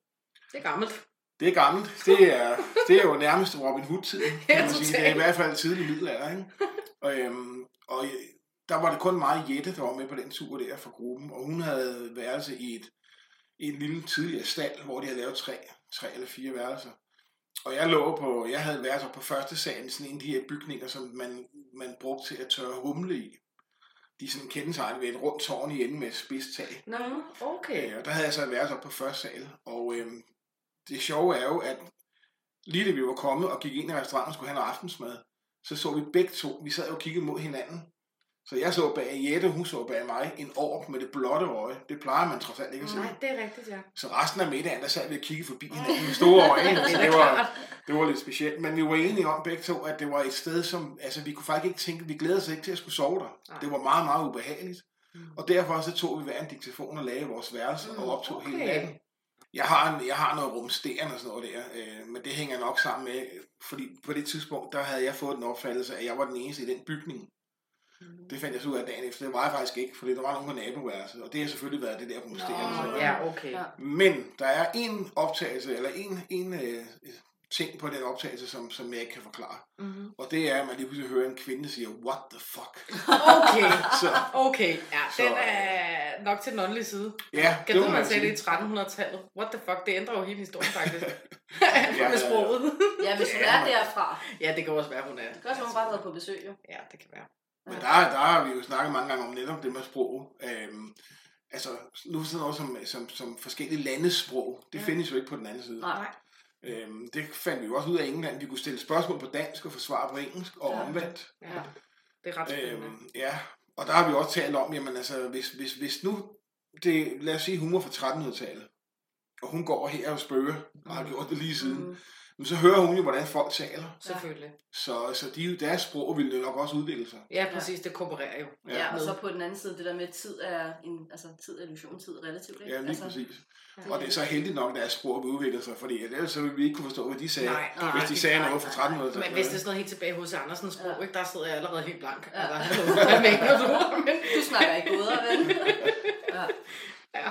Det er gammelt. Det er gammelt. Det er, det er jo nærmest Robin Hood-tiden, kan man sige. Det er i hvert fald tidlig middelalder, ikke? Og, øhm, og øh, der var det kun mig Jette, der var med på den tur der fra gruppen, og hun havde værelse i et, i en lille tidligere stald, hvor de havde lavet tre, tre eller fire værelser. Og jeg lå på, jeg havde værelser på første salen, sådan en af de her bygninger, som man, man brugte til at tørre humle i. De sådan kendetegnet ved et rundt tårn i enden med et spids tag. Nå, okay. Øh, og der havde jeg så været op på første sal, og øh, det sjove er jo, at lige da vi var kommet og gik ind i restauranten og skulle have noget aftensmad, så så vi begge to, vi sad jo og kiggede mod hinanden. Så jeg så bag Jette, hun så bag mig, en ork med det blotte øje. Det plejer man trods alt ikke at se. Nej, det er rigtigt, ja. Så resten af middagen, der sad vi og kiggede forbi hinanden med store øjne. Så det var, det var lidt specielt. Men vi var enige om begge to, at det var et sted, som... Altså, vi kunne faktisk ikke tænke... Vi glædede os ikke til at skulle sove der. Nej. Det var meget, meget ubehageligt. Mm. Og derfor så tog vi hver en diktafon og lagde vores værelse og optog okay. hele natten. Jeg har, en, jeg har noget rumsterende og sådan noget der, øh, men det hænger nok sammen med, fordi på det tidspunkt, der havde jeg fået den opfattelse, at jeg var den eneste i den bygning. Det fandt jeg så ud af dagen efter. Det var jeg faktisk ikke, fordi der var nogen på naboværelset, og det har selvfølgelig været det der rumsterende. Nå, så- Ja, okay. Men der er en optagelse, eller en, en øh, ting på den optagelse, som, som jeg ikke kan forklare. Mm-hmm. Og det er, at man lige pludselig hører en kvinde sige, what the fuck? Okay, Så okay. Ja, Så- den er nok til den åndelige side. ja, Kan må du, man man sagde det sige. i 1300-tallet? What the fuck, det ændrer jo hele historien faktisk. ja, med sproget. Ja, hvis hun Ja, er derfra. Ja, det kan også være, hun er. Det kan også være, hun bare har været på besøg, jo. Ja, det kan være. Men der, der har vi jo snakket mange gange om netop det med sprog. Øhm, altså, nu sådan noget som, som, som forskellige landes sprog, det Ja. findes jo ikke på den anden side. Nej. Øhm, det fandt vi jo også ud af England. Vi kunne stille spørgsmål på dansk og få svar på engelsk, og Ja. omvendt. Ja, det er ret spændende. Øhm, ja, og der har vi også talt om, jamen altså, hvis, hvis, hvis nu, det, lad os sige, hun var fra 1300-tallet, og hun går her og spørger, og har gjort det lige siden, Mm. Men så hører hun jo, hvordan folk taler. Selvfølgelig. Så, så de, deres sprog ville jo nok også udvikle sig. Ja, præcis, det koopererer jo. Ja, og med. så på den anden side, det der med tid er, en, altså tid er illusion, tid er relativt, ikke? Ja, lige altså, præcis. Og det er så heldigt nok, at deres sprog vil udvikle sig, fordi ellers så ville vi ikke kunne forstå, hvad de sagde, Nej, er hvis de sagde Nej, noget fra nej, nej. 1300-tallet. Men hvis det er sådan noget helt tilbage hos Andersens sprog, Ja. ikke, der sidder jeg allerede helt blank. Ja. Altså, hvad mener du? Men, Du snakker ikke goder, ven. ja. ja.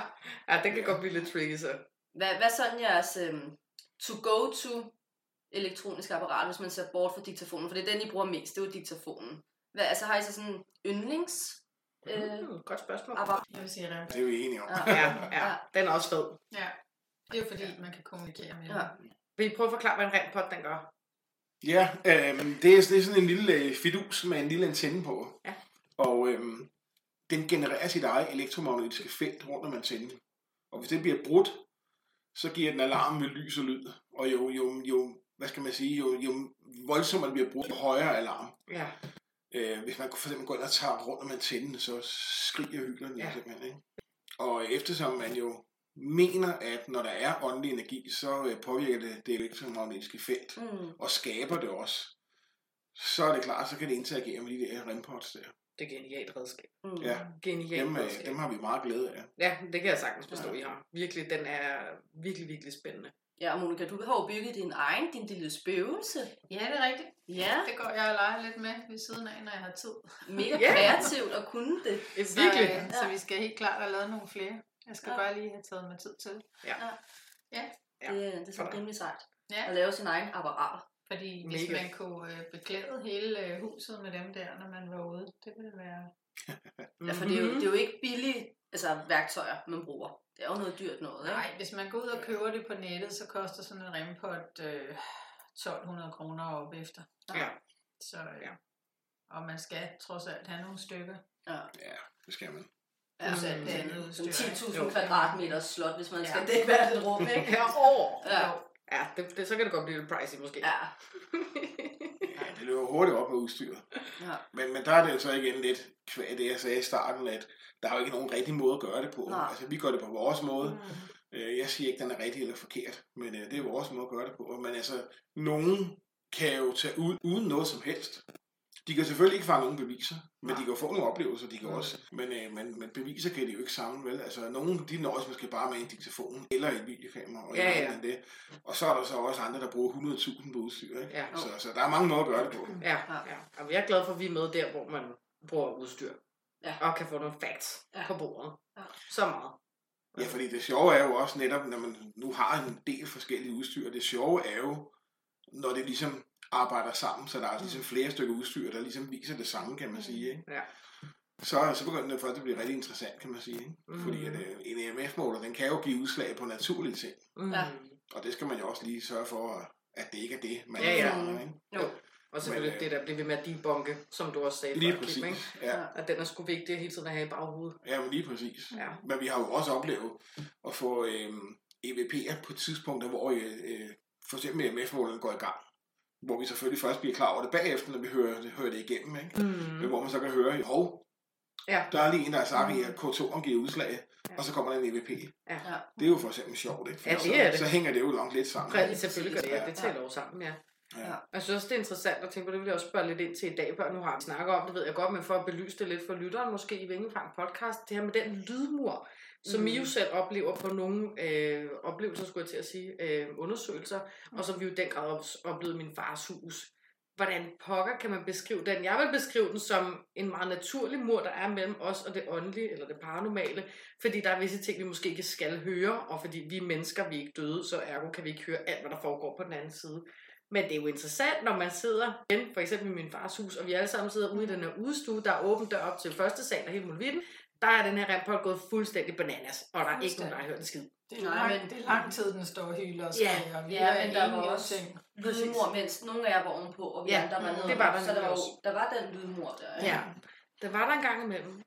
ja, det kan godt blive lidt tricky, så. Hvad, hvad er sådan jeres øhm, to-go-to elektroniske apparat, hvis man ser bort fra diktafonen? For det er den, I bruger mest, det er jo diktafonen. Hvad, altså har I så sådan yndlings øh, Mm, godt spørgsmål. apparat? Jeg vil sige rem. Det er vi enige om. Ja. Ja, ja, den er også fed. Ja. Det er jo fordi, man kan kommunikere med Ja. Vil I prøve at forklare, hvad en rempot den gør? Ja, øhm, det, er, det er sådan en lille øh, fidus med en lille antenne på. Ja. Og øhm, den genererer sit eget elektromagnetiske felt rundt om antennen. Og hvis det bliver brudt, så giver den alarm med lys og lyd. Og jo, jo, jo hvad skal man sige, jo, jo voldsommere bliver brudt, jo højere alarm. Ja. Øh, hvis man for eksempel går ind og tager rundt om antennen, så skriger hylderne Ja. simpelthen. Ikke? Og eftersom man jo mener, at når der er åndelig energi, så øh, påvirker det det elektromagnetiske felt, Mm. og skaber det også, så er det klart, så kan det interagere med de der rempods der. Det er genialt redskab. Mm. Ja. Genialt Dem, øh, redskab. dem har vi meget glæde af. Ja, det kan jeg sagtens forstå, Ja. I har. Virkelig, den er virkelig, virkelig spændende. Ja, og Monika, du har jo bygget din egen, din lille spøgelse. Ja, det er rigtigt. Ja, Det går jeg og leger lidt med ved siden af, når jeg har tid. mega Ja. kreativt at kunne det. Så, er virkelig. øh, så vi skal helt klart have lavet nogle flere. Jeg skal Ja. bare lige have taget mig tid til det. Ja. Det, det er så Sådan. rimelig sejt. Ja. At lave sin egen apparat. Fordi hvis Mega. man kunne øh, beklæde hele øh, huset med dem der, når man var ude, det ville være... Ja, for det er, jo, Mhm. det er jo ikke billige altså, værktøjer, man bruger. Det er jo noget dyrt noget, ikke? Nej, hvis man går ud og køber det på nettet, så koster sådan en rempot øh, 1200 kroner op efter. Ja. Så, øh, Ja. Og man skal trods alt have nogle stykker. Ja. Ja, det skal man. Alt det andet Sådan udstyr. ikke? 10.000 Jo. kvadratmeters slot, hvis man skal Ja. dække hvert et rum, ikke? Ja, år. Ja. Ja, det, det, så kan det godt blive lidt pricey måske. Ja. Ja, det løber hurtigt op med udstyret. ja. Men, men der er det jo så igen lidt kvæg det, jeg sagde i starten, at der er jo ikke nogen rigtig måde at gøre det på. Nej. Altså, vi gør det på vores måde. Mm. Øh, Jeg siger ikke, den er rigtig eller forkert, men øh, det er vores måde at gøre det på. Men altså, nogen kan jo tage ud uden noget som helst. De kan selvfølgelig ikke fange nogen beviser, men Nej. de kan jo få nogle oplevelser, de kan Mm. også. Men, øh, men, men beviser kan de jo ikke samle, vel? Altså, nogen, de nøjes måske bare med en diktafon eller et videokamera, og, Ja, ja. det. og så er der så også andre, der bruger 100.000 på udstyr, ikke? Ja. Så, så der er mange måder at gøre det på. Ja, ja. Og jeg er glad for, at vi er med der, hvor man bruger udstyr. Ja. Og kan få nogle facts Ja. på bordet. Ja. Så meget. Ja, fordi det sjove er jo også netop, når man nu har en del forskellige udstyr, det sjove er jo, når det ligesom arbejder sammen, så der er ligesom flere stykker udstyr, der ligesom viser det samme, kan man sige. Ikke? Ja. Så, så begynder det først at blive rigtig interessant, kan man sige. Ikke? Fordi at, øh, en EMF-måler, den kan jo give udslag på naturlige ting. Mm. Ja. Og det skal man jo også lige sørge for, at det ikke er det, man Ja, ja. erfarer, ikke? Jo. Og selvfølgelig Men, øh, det der bliver ved med at debunke, som du også sagde Lige før, Kim, præcis. ikke? Ja. At den er sgu vigtig hele tiden at have i baghovedet. ja, men lige præcis. Ja. Men vi har jo også oplevet at få øh, EVP'er på tidspunkter, hvor øh, øh, for eksempel EMF-måleren går i gang. hvor vi selvfølgelig først bliver klar over det bagefter, når vi hører det, hører det igennem, ikke? Mm. Men hvor man så kan høre, hov, Ja. der er lige en, der har sagt, at K2'eren giver udslag, Ja. og så kommer der en EVP. Ja. Det er jo for eksempel sjovt, ikke? For Ja, det så, er det. så hænger det jo langt lidt sammen. Præcis, selvfølgelig gør det, ja. Ja. det tæller jo sammen, ja. Ja. Jeg synes også, det er interessant at tænke på, det vil jeg også spørge lidt ind til i dag, for nu har vi snakket om det, ved jeg godt, men for at belyse det lidt for lytteren, måske i Vingefang podcast, det her med den lydmur, som mm. I jo selv oplever på nogle øh, oplevelser, skulle jeg til at sige, øh, undersøgelser, og som vi jo i den grad også oplevede min fars hus. Hvordan pokker kan man beskrive den? Jeg vil beskrive den som en meget naturlig mur, der er mellem os og det åndelige, eller det paranormale, fordi der er visse ting, vi måske ikke skal høre, og fordi vi er mennesker, vi er ikke døde, så ergo kan vi ikke høre alt, hvad der foregår på den anden side. Men det er jo interessant, når man sidder, igen, for eksempel i min fars hus, og vi alle sammen sidder ude i den her udstue, der er åbent dør op til første sal og hele muligheden, der er den her rempol gået fuldstændig bananas, og der er ikke nogen, der har hørt en skid. Det er, Nej, lang, men- det er lang tid, den står og hyler og Ja, skriger. Vi ja, hører men der var også- ting. Lydmur, mens nogle af jer var ovenpå, og vi Ja, andre var nede. det var der så der var, jo, der var den lydmur der. Ja, det var der en gang imellem.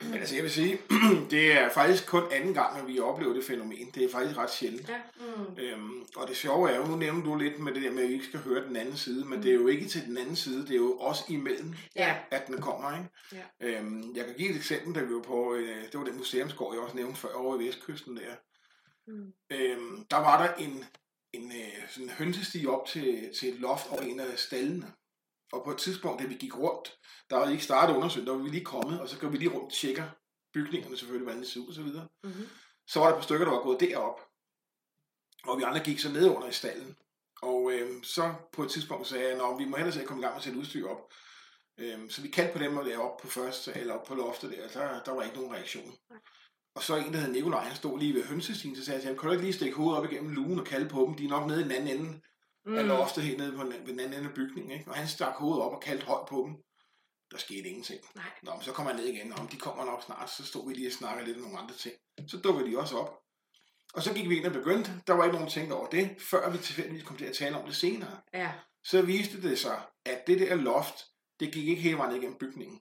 Men altså, jeg vil sige, det er faktisk kun anden gang, at vi oplever det fænomen. Det er faktisk ret sjældent. Ja. Mm. Øhm, og det sjove er jo, nu nævner du lidt med det der med, at vi ikke skal høre den anden side, men det er jo ikke til den anden side, det er jo også imellem, Ja. at den kommer, ikke? Ja. Øhm, jeg kan give et eksempel, da vi var på, øh, det var den museumsgård, jeg også nævnte før, over i Vestkysten der. Mm. Øhm, der var der en, en øh, sådan hønsestige op til, til et loft over en af stallene. Og på et tidspunkt, da vi gik rundt, der var ikke startet undersøgt, der var vi lige kommet, og så går vi lige rundt og tjekker bygningerne selvfølgelig, hvordan det ser ud og så videre. Mm-hmm. Så var der et par stykker, der var gået derop. Og vi andre gik så ned under i stallen. Og øhm, så på et tidspunkt sagde jeg, at vi må hellere se at komme i gang med at sætte udstyr op. Øhm, så vi kaldte på dem, og der op på første, eller op på loftet der, der, der var ikke nogen reaktion. Og så en, der hed Nikolaj, han stod lige ved hønsestien, så sagde jeg til ham, kan du ikke lige stikke hovedet op igennem lugen og kalde på dem? De er nok nede i den anden ende mm. af loftet, helt nede på den, ved den anden ende af bygningen. Ikke? Og han stak hovedet op og kaldte højt på dem. Der skete ingenting. Nej. Nå, men så kom han ned igen, og de kommer nok snart, så stod vi lige og snakkede lidt om nogle andre ting. Så dukkede de også op. Og så gik vi ind og begyndte. Der var ikke nogen ting over det, før vi tilfældigvis kom til at tale om det senere. Ja. Så viste det sig, at det der loft, det gik ikke hele vejen igennem bygningen.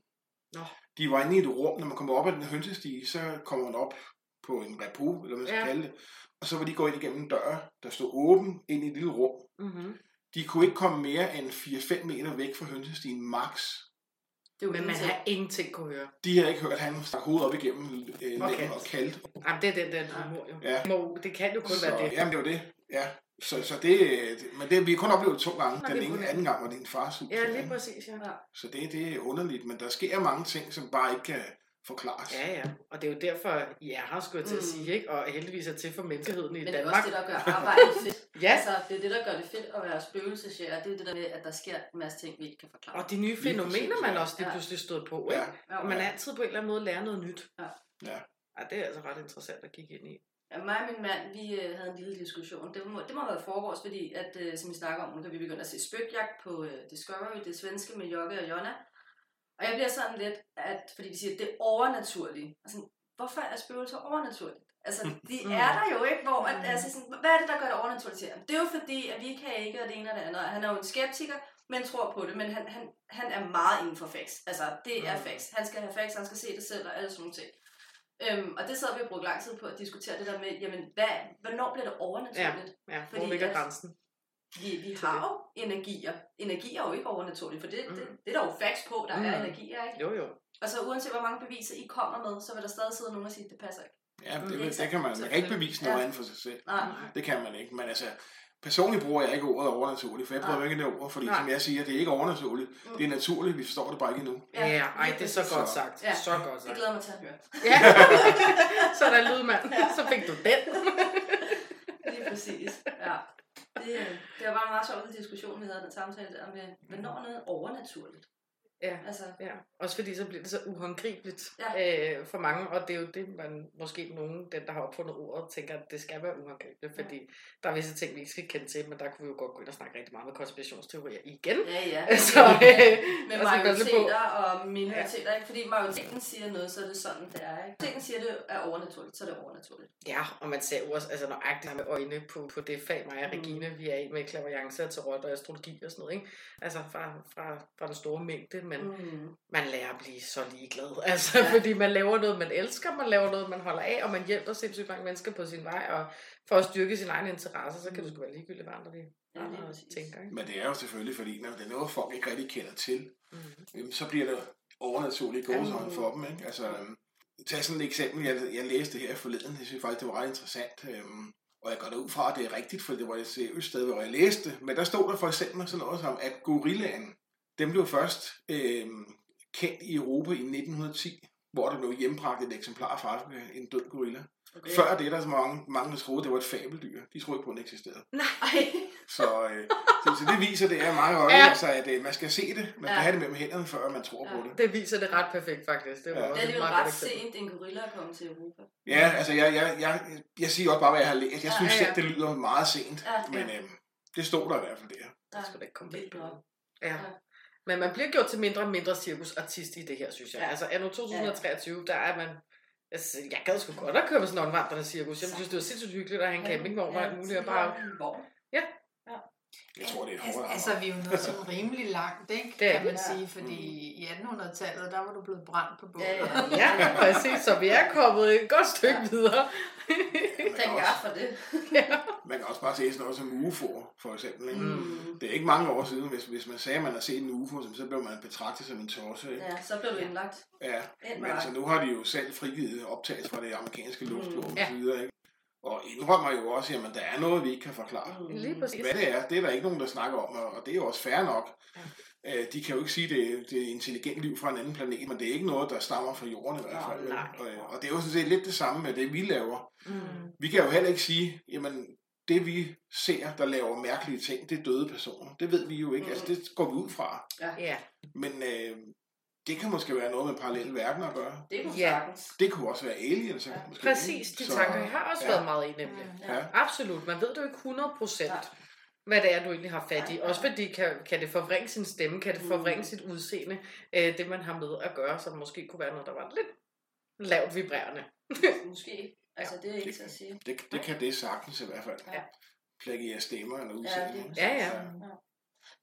Nå. De var inde i et rum, når man kommer op ad den hønsestige, så kommer man op på en repu, eller hvad man skal ja. kalde det. Og så var de gået ind igennem en dør, der stod åben ind i et lille rum. Mm-hmm. De kunne ikke komme mere end 4-5 meter væk fra hønsestien max. Det er jo Men man har ingenting kunne høre. De havde ikke hørt, at han stak hovedet op igennem øh, Okay. og kaldte. Jamen, det er den der lydmur, jo. Ja. Må, det kan jo kun Så, være det. jamen, det var det. Ja. Så, så det, det, men det, vi har kun oplevet det to gange. Nå, Den det er ene anden gang var din fars hus. Ja, lige præcis, ja. Ja. Så det, det er underligt, men der sker mange ting, som bare ikke kan forklares. Ja, ja. Og det er jo derfor, I er her, skulle jeg til at Mm. sige, ikke? Og heldigvis er til for menneskeheden i Men det er Danmark. også det, der gør arbejdet fedt. Ja, Altså, det er det, der gør det fedt at være spøgelsesjæger. Det er det der med, at der sker en masse ting, vi ikke kan forklare. og de nye fænomener, man også lige Ja. pludselig stod på, Ja. ikke? Ja, Og man er altid på en eller anden måde lærer noget nyt. Ja. Ja. Ja, det er altså ret interessant at kigge ind i. Ja, mig og min mand, vi øh, havde en lille diskussion. Det må, det må have været foregårs, fordi, at, øh, som vi snakker om, nu kan vi begynde at se spøgjagt på øh, Discovery, det svenske med Jokke og Jonna. Og jeg bliver sådan lidt, at, fordi de siger, at det er overnaturligt. Altså, hvorfor er spøgelser overnaturligt? Altså, de Mm. er der jo ikke, hvor, at, Mm. altså, sådan, hvad er det, der gør det overnaturligt til ham? Det er jo fordi, at vi kan ikke, og det ene og det andet. Han er jo en skeptiker, men tror på det, men han, han, han er meget inden for facts. Altså, det er Mm. facts. Han skal have facts, han skal se det selv og alle sådan nogle ting. Øhm, og det sad vi og brugte lang tid på at diskutere det der med, jamen, hvad, hvornår bliver det overnaturligt? Ja, hvor Fordi ligger grænsen? Vi, vi har det- jo energier. Energi er jo ikke overnaturligt, for det, mm. det, det er der jo facts på, der mm. er energier, ikke? Jo, jo. Og så uanset hvor mange beviser I kommer med, så vil der stadig sidde nogen og sige, at det passer ikke. Ja, det, Mm, det, det kan man, man kan ikke bevise noget Ja. ja. andet for sig selv. Nej. Det kan man ikke. Men altså, personligt bruger jeg ikke ordet overnaturligt, for jeg prøver ikke det ord, fordi Nej. som jeg siger, det er ikke overnaturligt. Mm. Det er naturligt, vi forstår det bare ikke endnu. Ja, ja ej, det er så godt Så- sagt. Ja. Så godt Det sagt. glæder mig til at høre. Ja. så er der lydmand. Så fik du den. Lige præcis. Ja. Det, øh, det var bare en meget sjov diskussion, vi havde den samtale der med, hvornår er noget overnaturligt? Ja. Altså, Ja, også fordi så bliver det så uhåndgribeligt Ja. øh, for mange, og det er jo det, man måske nogen, den der har opfundet ordet, tænker, at det skal være uhåndgribeligt, fordi der er visse ting, vi ikke skal kende til, men der kunne vi jo godt gå ind og snakke rigtig meget med konspirationsteorier igen. ja, ja. Så, øh, med det på. majoriteter og minoriteter, ikke? Fordi majoriteten siger noget, så er det sådan, det er, ikke? Majoriteten siger, det er overnaturligt, så er det overnaturligt. Ja, og man ser jo også altså, nøjagtigt med øjne på, på det fag, mig og Mm. Regine, vi er i med klaverance og tarot og astrologi og sådan noget, ikke? Altså fra, fra, fra den store mængde, men Mm. man lærer at blive så ligeglad. Altså, Ja. fordi man laver noget, man elsker, man laver noget, man holder af, og man hjælper sindssygt mange mennesker på sin vej, og for at styrke sin egen interesse, så kan det sgu være ligegyldigt, hvad andre vil Ja, tænker, ikke? Men det er jo selvfølgelig, fordi når det er noget, folk ikke rigtig kender til, Mm. så bliver det overnaturligt gåsehånd Jamen. for dem. Ikke? Altså, øhm, tag sådan et eksempel, jeg, jeg læste det her forleden, jeg synes faktisk, det var ret interessant, øhm, og jeg går da ud fra, at det er rigtigt, for det var et seriøst sted, hvor jeg læste. Men der stod der for eksempel sådan noget som, at gorillaen, dem blev først øhm, kendt i Europa i 1910, hvor der blev hjembragt et eksemplar fra Afrika, en død gorilla. Okay. Før det, der er så mange, mange der troede, det var et fabeldyr. De troede ikke på, at den eksisterede. Ej. Så, øh, så, så det viser det er mange øje, Ja. altså, at øh, man skal se det. Man skal Ja. have det mellem hænderne, før man tror Ja. på det. Det viser det ret perfekt, faktisk. Det var Ja. også Det er jo meget ret eksempel. sent, en gorilla er kommet til Europa. Ja, altså jeg, jeg, jeg, jeg siger også bare, hvad jeg har læst. Jeg Ja, synes ja, selv, ja. det lyder meget sent. Ja. Men øh, det stod der i hvert fald der. Ja. skulle da ikke komme noget. Ja. Ja. Men man bliver gjort til mindre og mindre cirkusartist i det her, synes jeg. Ja. Altså, anno 2023, der er man... Altså, jeg gad sgu godt at køre med sådan en omvandrende cirkus. Jeg synes, det var sindssygt hyggeligt at have en campingvogn og alt muligt. Og bare... Hvor? Jeg tror, det er et Altså, hårdt altså, vi er jo nået sådan rimelig langt, ikke? Det kan man sige, fordi i 1800-tallet, der var du blevet brændt på bålet. Ja, ja. Ja, præcis. Så vi er kommet et godt stykke Ja. videre. Tænk også, for det. man kan også bare se sådan noget som UFO, for eksempel. Ikke? Mm. Det er ikke mange år siden, hvis, hvis man sagde, at man har set en UFO, så blev man betragtet som en tosse. Ikke? Ja, så blev du indlagt. Ja, men altså nu har de jo selv frigivet optagelser fra det amerikanske luftvåben Ja. og så videre, ikke? Og indrømmer jo også, at der er noget, vi ikke kan forklare. Mm. Lige præcis. Hvad det er, det er der ikke nogen, der snakker om, og og det er jo også fair nok. Øh, De kan jo ikke sige, at det, det er intelligent liv fra en anden planet, men det er ikke noget, der stammer fra jorden i hvert fald. Nej. Og, og det er jo sådan set lidt det samme med det, vi laver. Mm. Vi kan jo heller ikke sige, jamen det vi ser, der laver mærkelige ting, det er døde personer. Det ved vi jo ikke. Mm. Altså det går vi ud fra. Ja, Men øh, det kan måske være noget med parallelle verdener at gøre. Det kunne Ja. sagtens. Det kunne også være aliens. Ja. Måske, præcis. De Så- tanker, jeg har også ja. været meget i nemlig. Mm. Ja. Absolut. Man ved det jo ikke 100 procent, Nej. hvad det er, du egentlig har fat i. Nej. Også fordi, kan, kan det forvrænge sin stemme, kan det Mm. forvrænge sit udseende, øh, det man har med at gøre, som måske kunne være noget, der var lidt lavt vibrerende. Måske. Altså, det er ikke til at sige. Det, det kan det sagtens i hvert fald. Ja. Plagiere stemmer eller Ja, udseende. det, ikke? Ja, ja.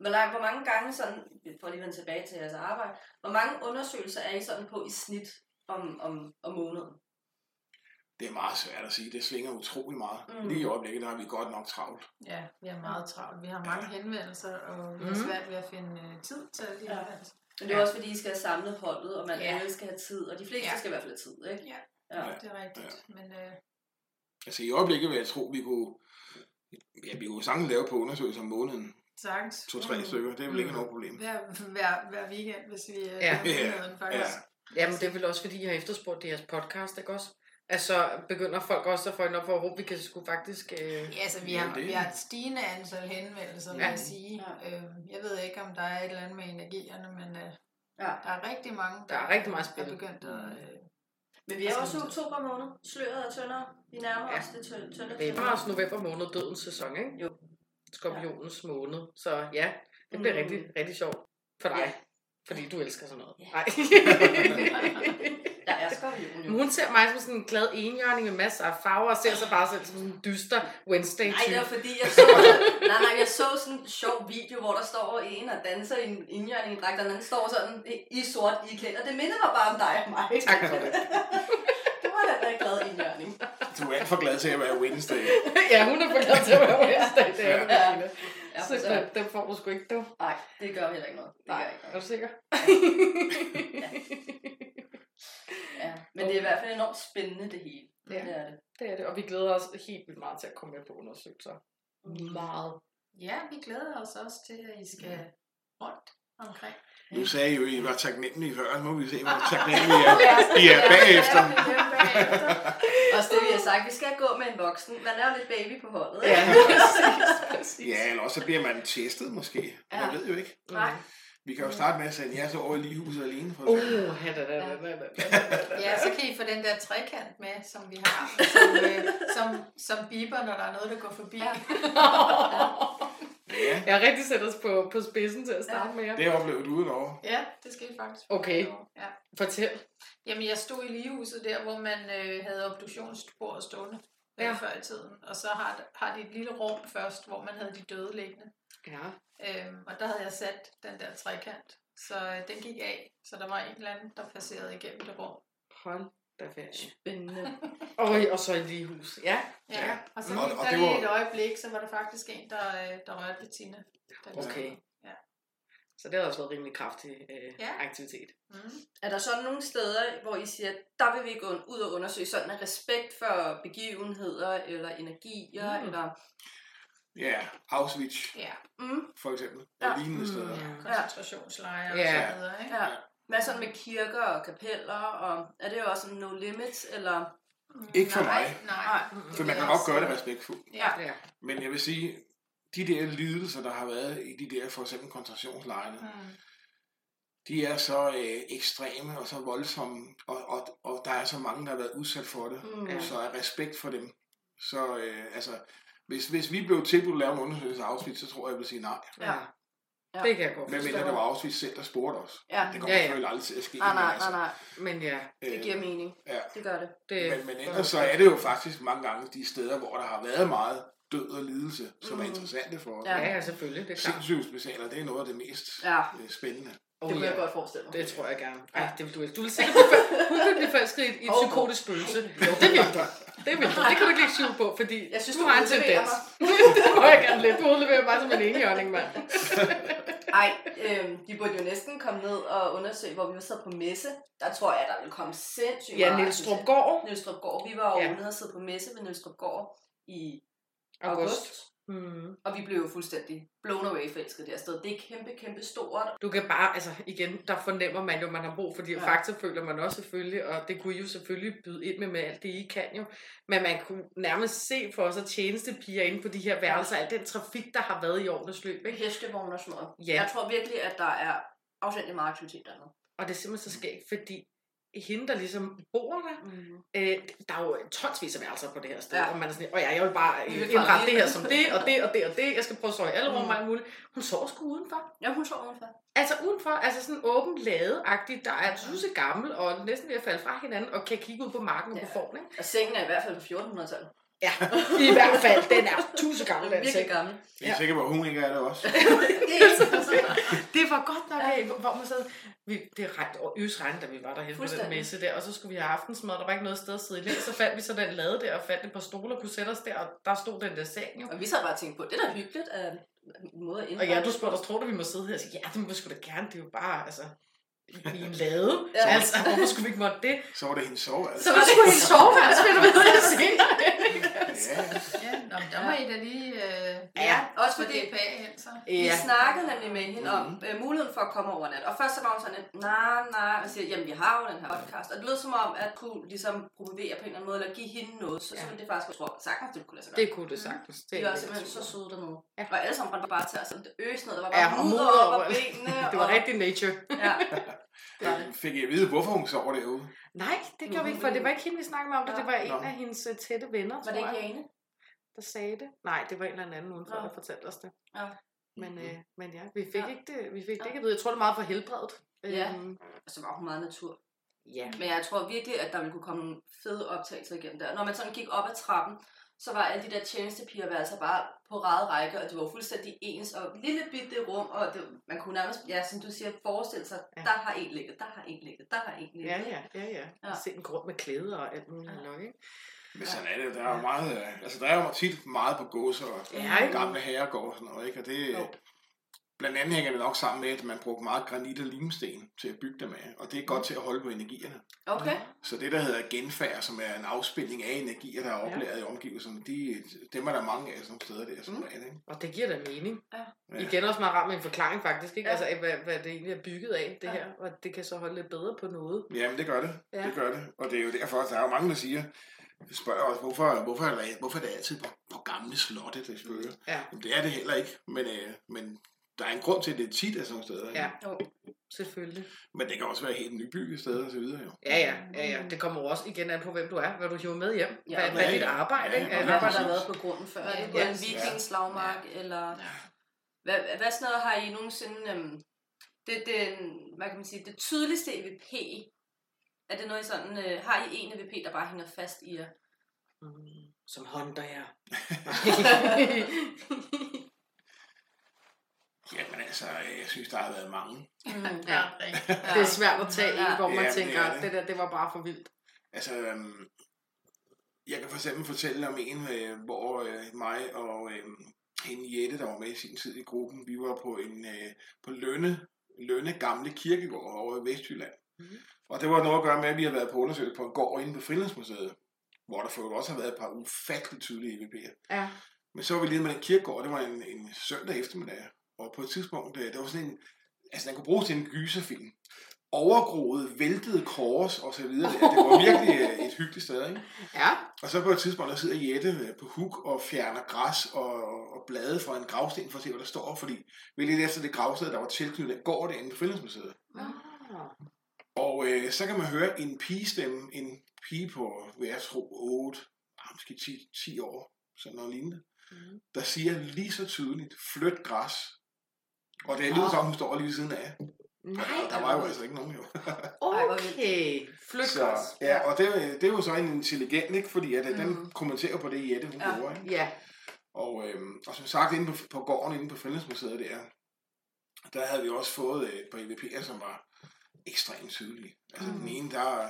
Hvor, lang, hvor mange gange sådan, for lige at vende tilbage til jeres arbejde, hvor mange undersøgelser er I sådan på i snit om, om, om måneden? Det er meget svært at sige. Det svinger utrolig meget. Mm. Lige i øjeblikket, der har vi godt nok travlt. Ja, vi har meget travlt. Vi har mange henvendelser, og vi har Mhm. svært ved at finde øh, tid til de Ja. henvendelser. Men det er Ja. også fordi, I skal have samlet holdet, og man Ja. alle skal have tid, og de fleste Ja. skal i hvert fald have tid, ikke? Ja, Ja. det er rigtigt. Men øh, Altså i øjeblikket vil jeg tro, vi kunne... Ja, vi kunne sagtens lave på undersøgelser om måneden. Sagtens. To-tre Mm. stykker. Det er vel ikke Mm. noget problem. Hver, hver, hver weekend, hvis vi øh, Ja. har muligheden, faktisk. Jamen, det er vel også, fordi jeg har efterspurgt det jeres podcast, ikke også? Altså, begynder folk også at få en op for, at vi kan sgu faktisk... Øh... Ja, altså vi Ja, har, vi har et stigende antal henvendelser, vil Ja. jeg sige. Ja. Øh, jeg ved ikke, om der er et eller andet med energierne, men øh, Ja. der er rigtig mange, Der er rigtig meget spil. er begyndt at... Øh, Men vi er også i oktober måned. Sløret er tyndere. Vi nærmer Ja. os det tynde. tynde Det er mars, november måned, dødens sæson, ikke? Jo. Skorpionens ja. måned. Så ja, det bliver Mm. rigtig, rigtig sjovt for dig. Ja. Fordi du elsker sådan noget. Ja. Nej. Jeg er skorpion jo. Hun ser mig som sådan en glad enhjørning med masser af farver, og ser sig bare selv som sådan en dyster wednesday Nej, det type var fordi, jeg så, nej, nej, jeg så sådan en sjov video, hvor der står en og danser i en indjørning i dragt, og den står sådan i- sort i klæder. Det minder mig bare om dig og mig. Tak for det. det var da en glad indjørning. Du er alt for glad til at være Wednesday. ja, hun er for glad til at være Wednesday, det er Ja. Marlene. Ja, Så så, den, den får du sgu ikke, du. nej, det gør heller ikke noget. Det Nej, ikke er noget. du sikker? Ja. Men det er i hvert fald enormt spændende, det hele. Ja. Det er det. Det er det, og vi glæder os helt vildt meget til at komme med på undersøgelser. Meget. ja, vi glæder os også til, at I skal rundt omkring. Nu sagde I jo, at I var taknemmelige før. Nu må vi se, hvor taknemmelige I er, I er bagefter. Også det, har sagt, vi skal gå med en voksen. Man er jo lidt baby på holdet. ikke? Ja, præcis, præcis. Ja, eller også så bliver man testet måske. Ja. Jeg ved jo ikke. Nej. Vi kan jo starte med at sende jer så over i ligehuset alene. For Uh, da, da, da, da, da, da. Ja, så kan I få den der trekant med, som vi har, som, øh, som, som biber, når der er noget, der går forbi. Ja. Ja, Jeg har rigtig sat os på, på spidsen til at starte med jer. det oplevede du udover. Ja, det skete faktisk. Okay. Ja. Fortæl. Jamen, jeg stod i ligehuset der, hvor man øh, havde obduktionsbordet stående Ja. ja. før i tiden. Og så har, har de et lille rum først, hvor man havde de døde liggende. Ja. Øhm, og der havde jeg sat den der trekant. Så øh, den gik af. Så der var en eller anden, der passerede igennem det rum. Hold der ferie. Spændende. Og, og så i ligehus. Ja. Ja, og så Og- gik og der det lige var- et øjeblik, så var der faktisk en, der, øh, der rørte ved Tina. Den Okay. Ja. Så det har også været rimelig kraftig øh, Ja. aktivitet. Mm. Er der så nogle steder, hvor I siger, der vil vi gå ud og undersøge sådan af respekt for begivenheder eller energier, Mm. mm. eller... Ja, Auschwitz Ja, Mm, for eksempel. Ja. Og lignende steder. Mm. koncentrationslejre Ja. og så videre, ikke? ja. Hvad sådan med kirker og kapeller, og er det også sådan no limits, eller... Ikke for nej, mig. Nej, Nej. For man kan godt gøre det respektfuldt. Ja. Men jeg vil sige, de der lidelser, der har været i de der for eksempel koncentrationslejrene, mm. de er så øh, ekstreme og så voldsomme, og, og, og der er så mange, der har været udsat for det. Mm. Så af respekt for dem. Så øh, altså, hvis, hvis vi blev tilbudt at lave en undersøgelse af Auschwitz, så tror jeg, jeg vil sige nej. Ja. Ja. Det kan jeg godt Men forstå. mindre det var Auschwitz selv, der spurgte os. Ja. Det kommer Ja, ja, selvfølgelig aldrig til at ske. Nej, men nej, altså, nej, nej. Men ja, Det giver mening. Ja. Det gør det. det Men, men ellers så er det jo faktisk mange gange de steder, hvor der har været meget død og lidelse, som er Mm. interessante for os. Ja. Ja, selvfølgelig. Det er klart. Sindssygehospitaler, det er noget af det mest Ja. øh, spændende. Oh, Det kunne ja. jeg godt forestille mig. Det tror jeg gerne. Ej, det vil du ikke. Du vil sikkert blive, hun vil blive forelsket i et, Åh, psykotisk spøgelse. Jo, det vil du. Det vil du. Det kan du ikke lægge skjul på, fordi Jeg synes, du du har en tendens. det må jeg gerne lidt. Du udleverer mig som en enhjørning, mand. Ej, øh, de burde jo næsten komme ned og undersøge, hvor vi sad på messe. Der tror jeg, der vil komme sindssygt Ja, meget Niels. Strupgård. Niels Strupgård. Vi var jo ja. nede og sidde på messe ved Niels Strupgård i August. august. Mm. Og vi blev jo fuldstændig blown away forelsket der sted. Det er kæmpe, kæmpe stort. Du kan bare, altså igen, der fornemmer man jo, man har brug for de Ja. fakta, føler man også selvfølgelig, og det kunne I jo selvfølgelig byde ind med, med alt det, I kan jo. Men man kunne nærmest se for os, at tjenestepiger inde på de her værelser, al den trafik, der har været i årenes løb, ikke? Hestevogn og sådan noget. Ja. Jeg tror virkelig, at der er afsendelig meget aktivitet dernede. Og det er simpelthen så skægt, fordi hende, der ligesom bor der, Mm. øh, der er jo tonsvis af værelser på det her sted, Ja. og man er sådan, og ja, jeg vil bare øh, indrette det her som det, og det, og det, og det, jeg skal prøve at sove i alle rum Mm. og alt muligt. Hun sover sgu udenfor. Ja, hun så udenfor. Altså udenfor, altså sådan åben lade-agtigt, der er tusind gammel og næsten ved at falde fra hinanden, og kan kigge ud på marken og Ja. på formen, ikke? Og sengen er i hvert fald på 1400-tallet. Ja, i hvert fald, den er tusind gammel, den Virkelig seng. gammel. Jeg er sikker på, at hun ikke er det også. Det var godt nok af, hvor man sad, vi, det regnede over øs regn, da vi var derhen på den Fuldstændig. messe der, og så skulle vi have aftensmad, der var ikke noget sted at sidde i læ, så fandt vi så den lade der, og fandt et par stoler, kunne sætte os der, og der stod den der seng jo. Og vi sad bare og tænkte på, det er da hyggeligt af en måde at Og ja, du spurgte os, tror du, vi må sidde her? Jeg siger, ja, det må vi sgu da gerne, det er jo bare, altså, i en lade. Ja. Ja. Altså, hvorfor skulle vi ikke måtte det? Så var det hendes soveværelse. Så var det sgu en soveværelse, vil du vide, senere. Ja, ja nå, der må I da lige øh, Ja, også fordi DPA hen, så. vi Ja. snakkede nemlig med hende om Mhm. øh, muligheden for at komme over nat. Og først så var hun sådan nej, nej, og siger, jamen vi har jo den her podcast. Og det lød som om, at kunne ligesom promovere på en eller anden måde, eller give hende noget. Så, ja. så Ja. ville det faktisk, jeg tror, sagtens det kunne lade sig gøre. Det kunne det sagtens. Det De var jeg simpelthen så søde dernede. Ja. Og alle sammen rendte bare til os, det øs ned, der var Ja, bare og mudder op det. benene. Det var og, rigtig nature. Ja, det fik jeg at vide, hvorfor hun sover derude. Nej, det gjorde vi ikke, for det var ikke hende, vi snakkede med om det. Det var en Nå. af hendes øh, tætte venner, var det ikke jeg, Jane? Der sagde det. Nej, det var en eller anden udenfor, Nå. der fortalte os det. Ja. Men, øh, men ja, vi fik Ja. ikke det, vi fik det Ja. ikke at vide. Jeg tror, det er meget for helbredet. Ja. Øhm, Og så var hun meget natur. ja. Men jeg tror virkelig, at der ville kunne komme nogle fede optagelser igennem der. Når man sådan gik op ad trappen, så var alle de der tjenestepiger altså bare på rad række, og det var fuldstændig ens, og lille bitte rum, og det, man kunne nærmest, ja, som du siger, forestille sig, Ja. ja. der har en ligget, der har en ligget, der har en ligget. Ja, ja, ja, ja. Ja. ja. Se en grund med klæder og alt muligt Ja. nok, ikke? Men sådan er det. Der er jo meget, øh, altså der er jo tit meget på gåser og Ja, gamle herregård og sådan noget, ikke? Og det, Jo. blandt andet hænger det nok sammen med, at man brugte meget granit og limsten til at bygge dem af, og det er godt til at holde på energierne. Okay. Så det, der hedder genfærd, som er en afspilning af energier, der er oplæret i omgivelserne, de, dem er der mange af sådan nogle steder der, som Mm. regel, ikke? Og det giver da mening. Ja. Ja. Igen også meget rart med en forklaring faktisk, ikke? Ja. Altså hvad, hvad det egentlig er bygget af, det Ja. her. Og det kan så holde lidt bedre på noget. Jamen, det gør det. Ja. Det gør det. Og det er jo derfor, at der er jo mange, der siger, spørger os, hvorfor, hvorfor, er det, hvorfor er det altid på, på gamle slotte, det spøger? Ja, Jamen, det er det heller ikke, men, øh, men der er en grund til, at det tit er sådan steder. Ja. Jo. selvfølgelig. Men det kan også være helt nybygget steder og så videre, jo. Ja, ja, ja, ja. Det kommer jo også igen an på, hvem du er, hvad du hiver med hjem. Ja, hvad, ja, hvad er dit ja. arbejde, Ja, ikke? ja, Er hvad det har der været på grunden før? Er det på Ja. en vikingslagmark, eller... Ja. Hvad, hvad sådan noget har I nogensinde... Øhm, det, det, hvad kan man sige, det tydeligste EVP, er det noget I sådan... Øh, har I en EVP, der bare hænger fast i jer? Mm, som Honda, ja. Jamen altså, jeg synes, der har været mange. mm. Ja. Ja. Det er svært at tage i, Ja. hvor man Ja, tænker, er det. det der, det var bare for vildt. Altså, øhm, jeg kan for eksempel fortælle om en, øh, hvor øh, mig og øh, hende Jette, der var med i sin tid i gruppen, vi var på en øh, på Lønne, Lønne Gamle Kirkegård over i Vestjylland. Mhm. Og det var noget at gøre med, at vi har været på undersøgelse på en gård inde på Frilandsmuseet, hvor der for også har været et par ufatteligt tydelige EVP'er. Ja. Men så var vi lige med den kirkegård, det var en, en søndag eftermiddag, og på et tidspunkt, øh, der var sådan en, altså den kunne bruges til en gyserfilm. Overgroet, væltede kors og så videre. Det var virkelig øh, et hyggeligt sted, ikke? Ja. Og så på et tidspunkt, der sidder Jette øh, på huk og fjerner græs og, og blade fra en gravsten for at se, hvad der står, fordi vi lidt efter det gravsted, der var tilknyttet den gård derinde på Frilandsmuseet. Ah. Og øh, så kan man høre en pigestemme, en pige på, hvad jeg tror, 8, ah, måske 10, 10 år, sådan noget lignende, Mhm. der siger lige så tydeligt, flyt græs. Og det er lyder som, hun står lige ved siden af. Nej, Og der var jo altså ikke nogen jo. Okay. Flyt Så, ja, og det, det er jo så en intelligent, ikke? Fordi at, mm. den Mhm. kommenterer på det, Jette hun Ja. gjorde. Ikke? Ja. Og, øhm, og som sagt, inde på, på gården, inde på Frilandsmuseet der, der havde vi også fået øh, et par EVP'er, som var ekstremt tydelige. Altså mm. den ene, der,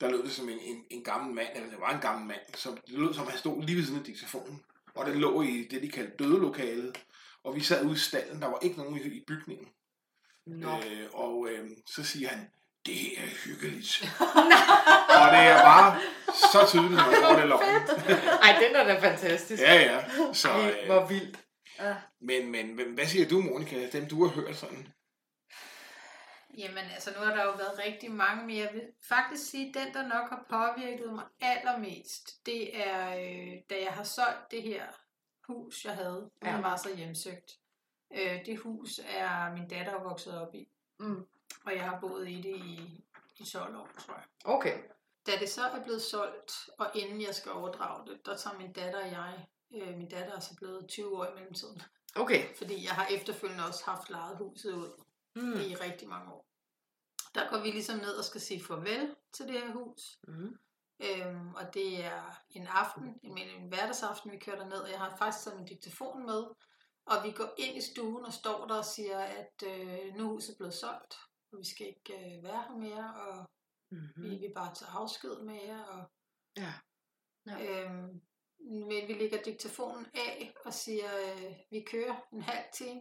der lød det som en, en, en gammel mand, eller det var en gammel mand, som det lød som, han stod lige ved siden af diktafonen. Og den lå i det, de kaldte dødelokalet. Og vi sad ude i stallen, der var ikke nogen i, i bygningen. Nå. Øh, og øh, så siger han, det her er hyggeligt. og det er bare så tydeligt, når man får det loven. Ej, den er da fantastisk. Ja, ja. Så, Ej, øh, hvor vildt. men, men, men hvad siger du, Monika? Dem, du har hørt sådan? Jamen, altså nu har der jo været rigtig mange, men jeg vil faktisk sige, at den, der nok har påvirket mig allermest, det er, øh, da jeg har solgt det her hus, jeg havde, ja. Jeg var så hjemsøgt. Øh, det hus er min datter vokset op i, Mm. og jeg har boet i det i, i 12 år, tror jeg. Okay. Da det så er blevet solgt, og inden jeg skal overdrage det, der tager min datter og jeg, øh, min datter er så blevet 20 år i mellemtiden, Okay. fordi jeg har efterfølgende også haft lejet huset ud Mm. i rigtig mange år. Der går vi ligesom ned og skal sige farvel til det her hus. Mm. Øhm, og det er en aften, en, en hverdagsaften, vi kører derned, og jeg har faktisk sådan en diktafon med. Og vi går ind i stuen og står der og siger, at øh, nu er huset blevet solgt, og vi skal ikke øh, være her mere, og Mm. vi vil bare tage afsked med jer. Og, Ja. Ja. øhm, men vi lægger diktafonen af og siger, øh, vi kører en halv time.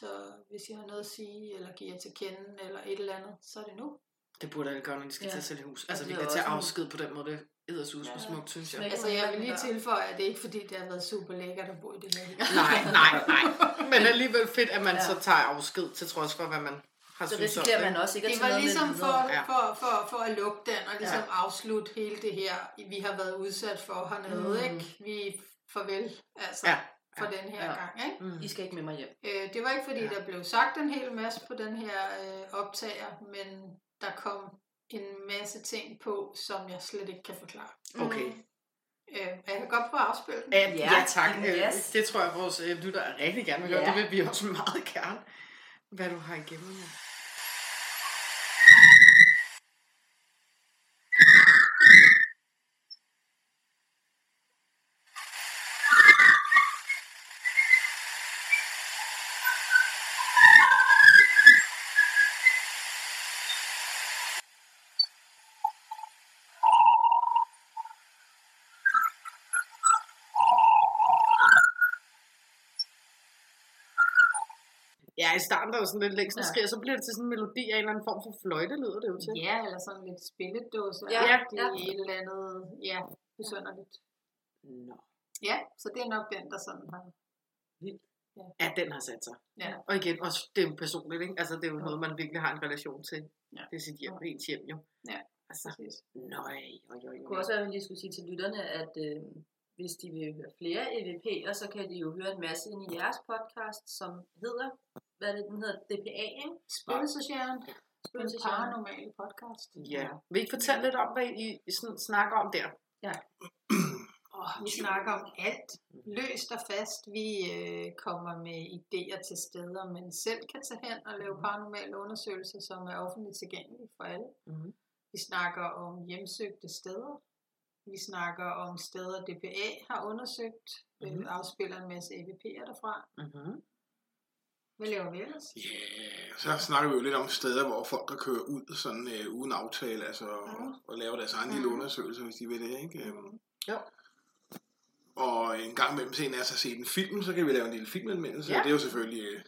Så hvis I har noget at sige, eller giver til kende, eller et eller andet, så er det nu. Det burde alle gøre, når de skal Ja. til at sælge hus. Altså, det vi kan tage afsked på den måde. Det hedder sus Ja. smukt, synes jeg. Altså, jeg vil lige tilføje, at det er ikke fordi, det har været super lækkert at bo i det her. Nej, nej, nej. Men alligevel fedt, at man Ja. så tager afsked, til trods for, hvad man har Så synes om risikerer det. man også ikke at Det var ligesom for. Ja. for, for, for at lukke den, og ligesom Ja. afslutte hele det her, vi har været udsat for hernede, Mm. ikke? Vi farvel, altså, Ja, for ja, den her ja. gang, ikke? Mm. I skal ikke med mig hjem. Øh, det var ikke fordi, Ja. der blev sagt en hel masse på den her øh, optager, men der kom en masse ting på, som jeg slet ikke kan forklare. Okay. Øh, og jeg kan godt prøve at afspille den. Ja, Ja, tak. yes. Øh, Det tror jeg, vores øh, lytter rigtig gerne vil høre. Ja. Det vil vi også meget gerne. Hvad du har igennem. Ja, i starten der er jo sådan lidt længst, Ja. ja. så bliver det til sådan en melodi af en eller anden form for fløjte, lyder det jo til. Ja, eller sådan lidt spilledåse. Ja, Ja, ja. ja. et eller andet, ja, besønderligt. Nå. Ja, så det er nok den, der sådan har... Ja, den har sat sig. Ja. Og igen, også, det er jo personligt, ikke? Altså, det er jo noget, man virkelig har en relation til. Ja. Det er sit hjem, Ja. ens hjem jo. Ja. Altså, Præcis. nøj, oj, oj, Det kunne også være, at vi lige skulle sige til lytterne, at øh, hvis de vil høre flere EVP'er, så kan de jo høre en masse ind i jeres podcast, som hedder, hvad er det, den hedder? DPA, ikke? Spøgelsesjæren. Den Spøgelsesjæren. paranormale podcast. Ja. Vil I ikke fortælle lidt om, hvad I, I sådan snakker om der? Og vi snakker om alt. Løst og fast. Vi øh, kommer med idéer til steder, man selv kan tage hen og lave paranormale undersøgelser, som er offentligt tilgængelige for alle. Mhm. Vi snakker om hjemsøgte steder. Vi snakker om steder, DPA har undersøgt. Mm-hmm. Mhm. afspiller en masse EVP'er derfra. Mm-hmm. Hvad laver vi ellers? Ja, yeah, så snakker vi jo lidt om steder, hvor folk kan køre ud sådan øh, uden aftale, altså Mhm. og, og lave deres egen lille undersøgelse, hvis de vil det, ikke? Øhm, Jo. Og en gang imellem sen er så set en film, så kan vi lave en lille filmanmeldelse. Ja. Ja. Det er jo selvfølgelig øh,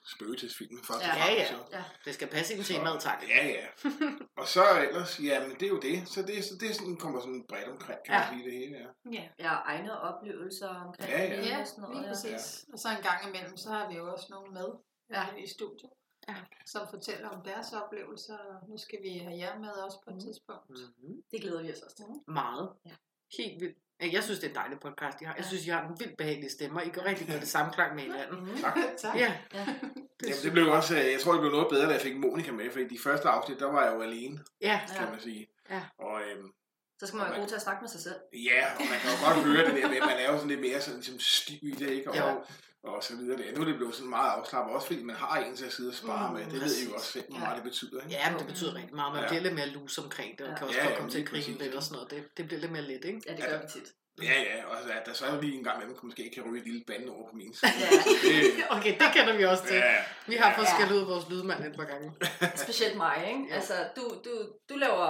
først og Ja, fremmest, ja. jo. Ja. Det skal passe ind til mad, tak. Ja, ja. og så ellers, jamen det er jo det. Så det, så det er sådan, kommer sådan bredt omkring, kan Ja. man sige det hele, ja. Ja. Ja, egne oplevelser omkring Ja, ja. det Ja, og sådan noget. lige ja. præcis. Og så en gang imellem, så har vi jo også nogen med Ja. ja. i studiet, Ja. som fortæller om deres oplevelser. Og Nu skal vi have jer med også på et Mhm. tidspunkt. Mm-hmm. Det glæder vi os også til. Meget. Ja. Helt vildt. Jeg synes, det er en dejlig podcast, I har. Jeg synes, I har en vildt behagelig stemmer. I går rigtig godt i samklang med hinanden. Mm. Tak. tak. Ja, Ja. Jamen, det blev også, øh, jeg tror, det blev noget bedre, da jeg fik Monika med, for i de første afsnit, der var jeg jo alene, ja. kan Ja. man sige. Ja. Og øhm, Så skal man være god til at snakke med sig selv. ja, og man kan jo godt høre det der med, at man er jo sådan lidt mere sådan, ligesom stiv i det, ikke? Og, Jo. og så videre. Der. Nu er det blevet sådan meget afslappet, også fordi man har en til at sidde og spare Mm, med. Det ved I jo præcis. også selv, hvor Ja. meget det betyder, ikke? Ja, men det betyder rigtig meget. Man Ja. bliver lidt mere lus omkring det, og Ja. kan også Ja, godt ja, komme til at grine præcis. lidt og sådan noget. Det, det bliver lidt mere let, ikke? Ja, det gør vi tit. Ja, ja, og altså, at der så er lige en gang med, man måske kan ryge et lille bande over på min side. Ja. Det, Okay, det kender vi også til. ja, Vi har fået Ja. skældt ud af vores lydmand et par gange. Specielt mig, ikke? Jo. Altså, du, du, du laver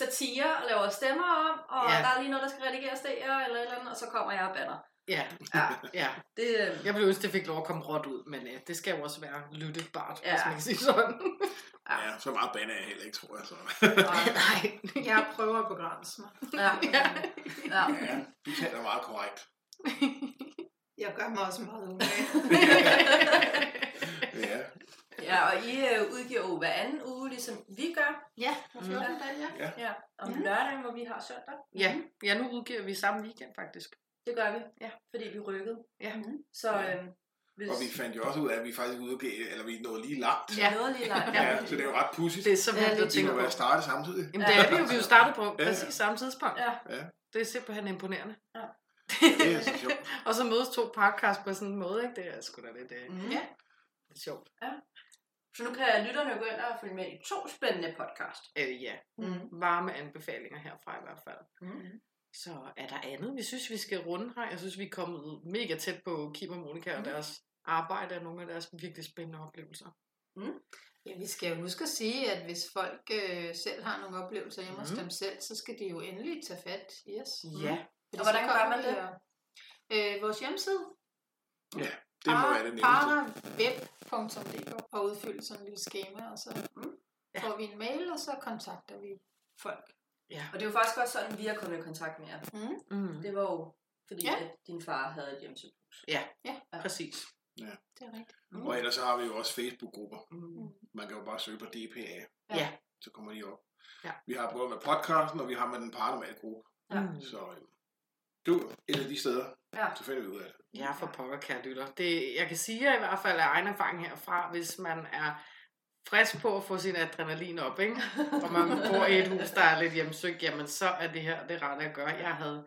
satire og laver stemmer om, og Ja. ja. der er lige noget, der skal redigeres der, eller et eller andet, og så kommer jeg og banner. Ja, Ja, ja. det, øh, Jeg ville ønske, det fik lov at komme råt ud, men uh, det skal jo også være lyttebart, ja. Ja. hvis man kan sige sådan. ja, så meget bande er jeg heller ikke, tror jeg. Så. Nej. Jeg prøver at begrænse mig. ja. ja. ja. Ja, du taler meget korrekt. Jeg gør mig også meget umage. Ja, ja, og I øh, udgiver jo hver anden uge, ligesom vi gør. ja, på 14 dage, ja. Ja, om Mhm. lørdagen, hvor vi har søndag. ja, ja, nu udgiver vi samme weekend, faktisk. Det gør vi, Ja. fordi vi rykkede. Ja. Så Ja. øh, hvis og vi fandt jo også ud af, at vi faktisk udgav, eller vi nåede lige langt. ja. noget lige langt. Ja, så det er jo ret pudsigt. Det er så Ja, vildt det at Vi tænke må på. være startet samtidig. Jamen, det er vi jo. Vi er jo startet på Ja. præcis samme tidspunkt. Ja. Ja, Det er simpelthen imponerende. det er så sjovt. Og så mødes to podcast på sådan en måde, ikke? Det er sgu da lidt, øh, Mm. Ja. lidt sjovt. Så nu kan lytterne gå ind og følge med i to spændende podcast. Øh, ja, Mm. varme anbefalinger herfra i hvert fald. Mm. Så er der andet, vi synes, vi skal runde her. Jeg synes, vi er kommet mega tæt på Kim og Monika og Mhm. deres arbejde og nogle af deres virkelig spændende oplevelser. Ja, vi skal jo huske at sige, at hvis folk øh, selv har nogle oplevelser hjemme hos Mhm. dem selv, så skal de jo endelig tage fat i os. Ja, Fordi Og hvordan gør kommer man det? og- Øh, vores hjemmeside, Ja, det må være det nemmeste. paraweb.dk og udfylde sådan en lille schema, og så mm, Ja. får vi en mail, og så kontakter vi folk. Ja. Og det er jo faktisk også sådan, vi har kommet i kontakt med jer. Mm. Mm. Det var jo fordi, Ja. ja. at din far havde et hjemsøgt Ja, Ja. præcis. Det er rigtigt. Mm. Og ellers så har vi jo også Facebook-grupper. Mm. Man kan jo bare søge på DPA, Ja. så kommer de op. Ja. Vi har både med podcasten, og vi har med den paranormale gruppe. Ja. Mm. Så øh, du er et af de steder, Ja. så finder vi ud af det. Ja, for pokker, kære lytter. Det, jeg kan sige jer i hvert fald af egen erfaring herfra, hvis man er frisk på at få sin adrenalin op, ikke? og man bor i et hus, der er lidt hjemsøgt, jamen så er det her det rette at gøre. Jeg havde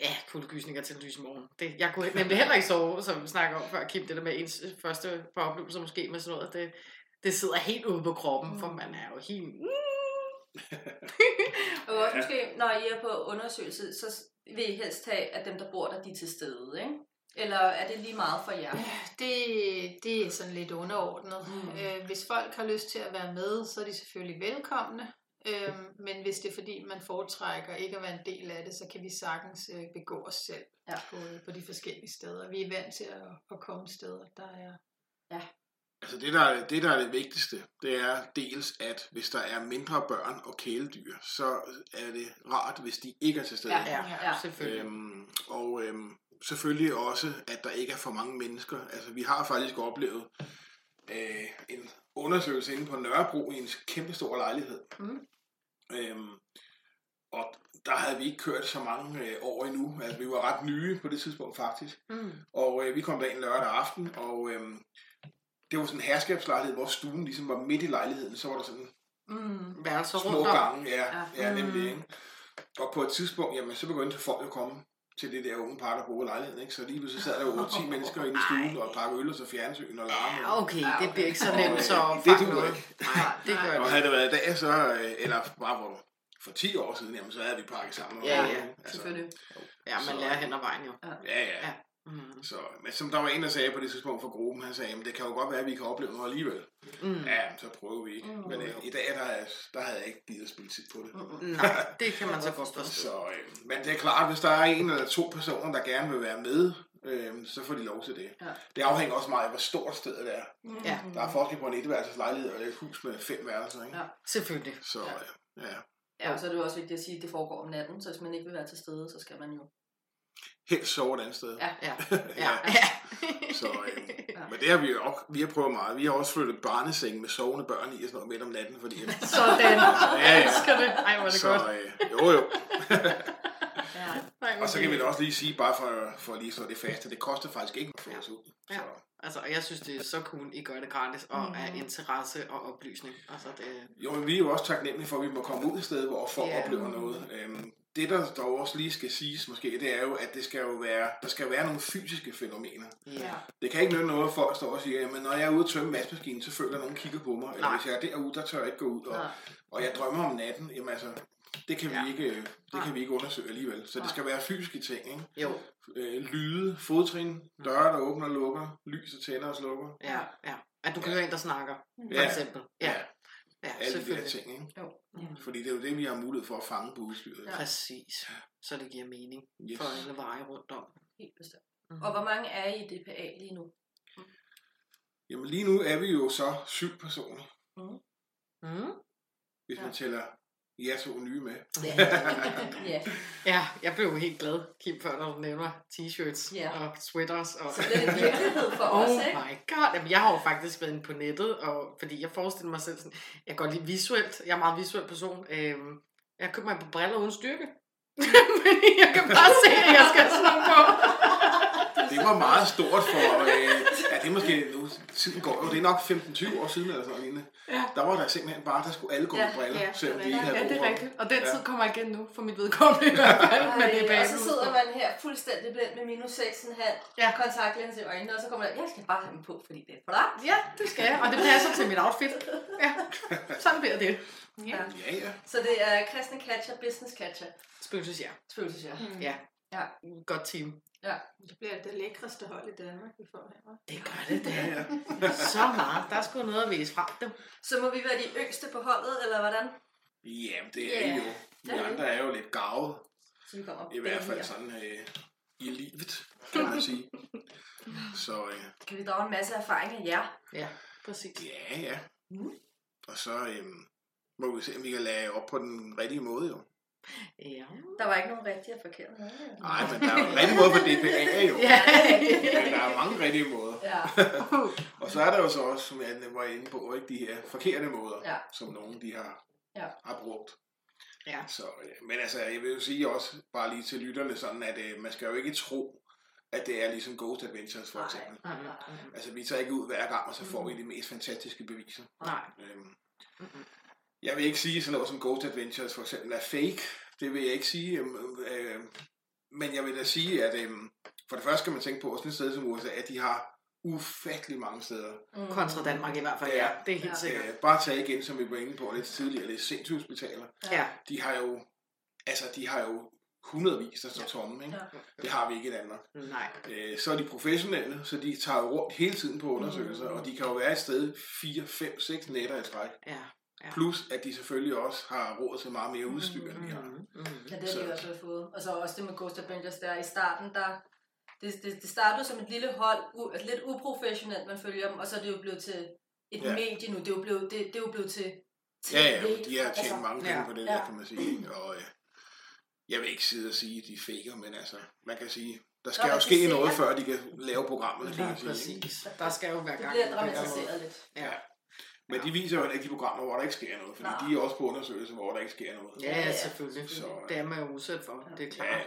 ja, kuldegysninger til lys i morgen. Det, jeg kunne nemlig heller ikke sove, som vi snakker om før, Kim, det der med ens første par oplevelser måske med sådan noget, det, det sidder helt ude på kroppen, for man er jo helt... Og også måske, når I er på undersøgelse, så vil I helst have, at dem, der bor der, de er til stede, ikke? Eller er det lige meget for jer? Det, det er sådan lidt underordnet. Mm. Øh, hvis folk har lyst til at være med, så er de selvfølgelig velkomne. Øh, men hvis det er fordi, man foretrækker ikke at være en del af det, så kan vi sagtens øh, begå os selv Ja. på, på de forskellige steder. Vi er vant til at, at komme steder, der er... Altså det der, er- det, der er det vigtigste, det er dels, at hvis der er mindre børn og kæledyr, så er det rart, hvis de ikke er til stede. Ja. Ja, Ja. selvfølgelig. Øhm, og øhm, selvfølgelig også, at der ikke er for mange mennesker. Altså, vi har faktisk oplevet øh, en undersøgelse inde på Nørrebro i en kæmpe stor lejlighed. Mm. Øhm, og der havde vi ikke kørt så mange øh, år endnu. Altså, vi var ret nye på det tidspunkt faktisk. Mm. Og øh, vi kom derind lørdag aften, og øh, det var sådan en herskabslejlighed, hvor stuen ligesom var midt i lejligheden. Så var der sådan Mm. Værelser små rundt gange, ja, Ja. ja, Mm. nemlig, ikke? Og på et tidspunkt, jamen, så begyndte folk at komme til det der unge par, der boede i lejligheden, ikke? Så lige pludselig sad der jo 10 mennesker inde i stuen, og drak øl og så fjernsyn og larm. Ja, okay, Ja, det bliver ikke så Og, nemt så at det duer noget. ikke. Nej, det gør Og det. havde det været i dag, så, øh, eller bare for, for 10 år siden, jamen, så havde vi pakket sammen. og- Ja, ja, altså, Selvfølgelig. Ja, man Så- lærer hen ad vejen jo. Ja, ja. Ja. Mm. Så, men som der var en, der sagde på det tidspunkt for gruppen, han sagde, at det kan jo godt være, at vi kan opleve noget alligevel. Mm. Ja, så prøver vi ikke. Mm. Men øh, i dag, der, er- der havde jeg ikke givet at spille tid på det. Mm-mm. Nej, det kan man så godt forstå. Så, øh, men det er klart, hvis der er en eller to personer, der gerne vil være med, øh, så får de lov til det. Ja. Det afhænger også meget af, hvor stort stedet er. Ja. Der er forskel på en etværelseslejlighed og et hus med fem værelser. Ikke? Ja. Selvfølgelig. Så øh, ja, Ja, og så er det jo også vigtigt at sige, at det foregår om natten, så hvis man ikke vil være til stede, så skal man jo... helst sove et andet sted. Ja. Ja. ja. ja. Så, øh, Ja. men det har vi jo også, vi har prøvet meget. Vi har også flyttet barneseng med sovende børn i og sådan noget midt om natten, fordi Sådan. Ja, ja. Elsker det. Ej, hvor er det så, godt. øh, jo jo. Ja. Og så kan vi da også lige sige, bare for, for lige så det fast, at det koster faktisk ikke at få os ud. Ja. Så, Altså, og jeg synes, det er så cool, I gør det gratis, og Mhm. af interesse og oplysning. Altså, det... jo, men vi er jo også taknemmelige for, at vi må komme ud et sted, hvor folk Ja. oplever noget. Øhm, det, der dog også lige skal siges måske, det er jo, at det skal jo være, der skal være nogle fysiske fænomener. Ja. Det kan ikke nytte noget, at folk står og siger, men når jeg er ude og tømme vaskemaskinen, så føler jeg, at nogen kigger på mig. Eller Nej. hvis jeg er derude, der tør jeg ikke gå ud. Og, Nej. og jeg drømmer om natten, jamen altså, det kan, Ja. vi, ikke, det Nej. kan vi ikke undersøge alligevel. Så Nej. det skal være fysiske ting, ikke? Jo. Øh, lyde, fodtrin, døre, der åbner og lukker, lys og tænder og slukker. Ja, ja. At du kan høre en, der snakker, for Ja. eksempel. Ja, ja alle de der ting, ikke? Jo. Mm. Fordi det er jo det, vi har mulighed for at fange på udstyret. Ja. Præcis. Så det giver mening Yes. for alle veje rundt om. Helt bestemt. Mhm. Og hvor mange er I i DPA lige nu? Jamen lige nu er vi jo så syv personer, Mm. hvis Ja. man tæller jer to nye med. Ja. ja. Ja, jeg blev helt glad, Kim, før når du nævner t-shirts Ja. og sweaters. Og... Så det er en virkelighed for Oh os, ikke? my god. Jamen, jeg har jo faktisk været inde på nettet, og, fordi jeg forestiller mig selv sådan, jeg går lige visuelt, jeg er en meget visuel person. Øhm, jeg køber mig på briller uden styrke. Fordi jeg kan bare se, at jeg skal have sådan på. Det var meget stort for, øh, ja det er måske nu, tiden går jo, det er nok 15-20 år siden eller sådan noget. Ja. Der var der simpelthen bare, der skulle alle gå Ja, med briller, ja, selvom de ikke Ja, havde det brug er rigtigt. Og den Ja. tid kommer igen nu, for mit vedkommende i hvert fald. Men det er Ej, bag og så sidder man her fuldstændig blind med minus 6,5 Ja. ja. kontaktlinse i øjnene, og så kommer der, jeg skal bare have dem på, fordi det er for langt. Ja, det skal jeg. Og det passer til mit outfit. Ja, sådan bliver det. Ja. Ja. Ja, ja. Så det er kristne catcher, business catcher, Spøgelses, ja. spøgelses, ja. Mm. Ja. Ja. Godt team. Ja. Det bliver det lækreste hold i Danmark, vi får her. Det gør det, det ja, ja. Så meget. Der er sgu noget at vise frem. Det. Så må vi være de yngste på holdet, eller hvordan? Jamen, det er Ja. I jo. Vi er andre er jo lidt gavet, Så vi kommer op i hvert fald sådan øh, i livet, kan man sige. Så øh, Kan vi drage en masse erfaring af jer? Ja, præcis. ja, ja. Mm. Og så øh, må vi se, om vi kan lade op på den rigtige måde, jo. Ja. Der var ikke nogen rigtig og forkert. Nej, men der er jo en rigtig måde for DPA, jo. Ja. Men der er mange rigtige måder. Ja. Og så er der jo så også, som jeg var inde på, ikke de her forkerte måder, Ja. som nogen de har, Ja. har brugt. Ja. Så, øh, men altså, jeg vil jo sige også, bare lige til lytterne, sådan at øh, man skal jo ikke tro, at det er ligesom Ghost Adventures for Nej. eksempel. Mm, mm, Altså, vi tager ikke ud hver gang, og så får vi de mest fantastiske beviser. Nej. Øhm, Mm-mm. Jeg vil ikke sige sådan noget som Ghost Adventures for eksempel er fake. Det vil jeg ikke sige. øhm, øh, men jeg vil da sige, at øh, for det første skal man tænke på, at sådan et sted som USA, at de har ufattelig mange steder. Mm. Kontra Danmark i hvert fald, ja. Det er helt Ja. sikkert. Øh, bare tage igen, som vi var inde på lidt tidligere, det er sindssygehospitaler. Ja. De har jo, altså de har jo hundredvis, der står tomme, ikke? Ja. Det har vi ikke i Danmark. Nej. Øh, så er de professionelle, så de tager jo rundt hele tiden på undersøgelser, Mm. og de kan jo være et sted 4, 5, 6 nætter i træk. Ja. Ja. Plus, at de selvfølgelig også har råd til meget mere udstyr, end vi har. Mm, mm. Ja, det har Så- vi også fået. Og så også det med Ghost Adventures der i starten, der det, det, det startede som et lille hold, u, altså lidt uprofessionelt, man følger dem, og så er det jo blevet til et Ja. medie nu. Det er jo blevet, det, det er jo blevet til TV. Ja, ja, de har tjent altså, mange penge ja, på det ja. der, kan man sige. Og øh, jeg vil ikke sidde og sige, at de faker, men altså, man kan sige, der skal Nå, jo ske de noget, før de kan lave programmet, kan Ja, man sige. ikke? præcis. Der skal jo være gang. bliver i det måde. dramatiseret lidt. Ja. Men de viser jo heller ikke de programmer, hvor der ikke sker noget, fordi Nej. de er også på undersøgelser, hvor der ikke sker noget. Ja, ja, selvfølgelig. Så, Det er man jo udsat for, det er ja, klart.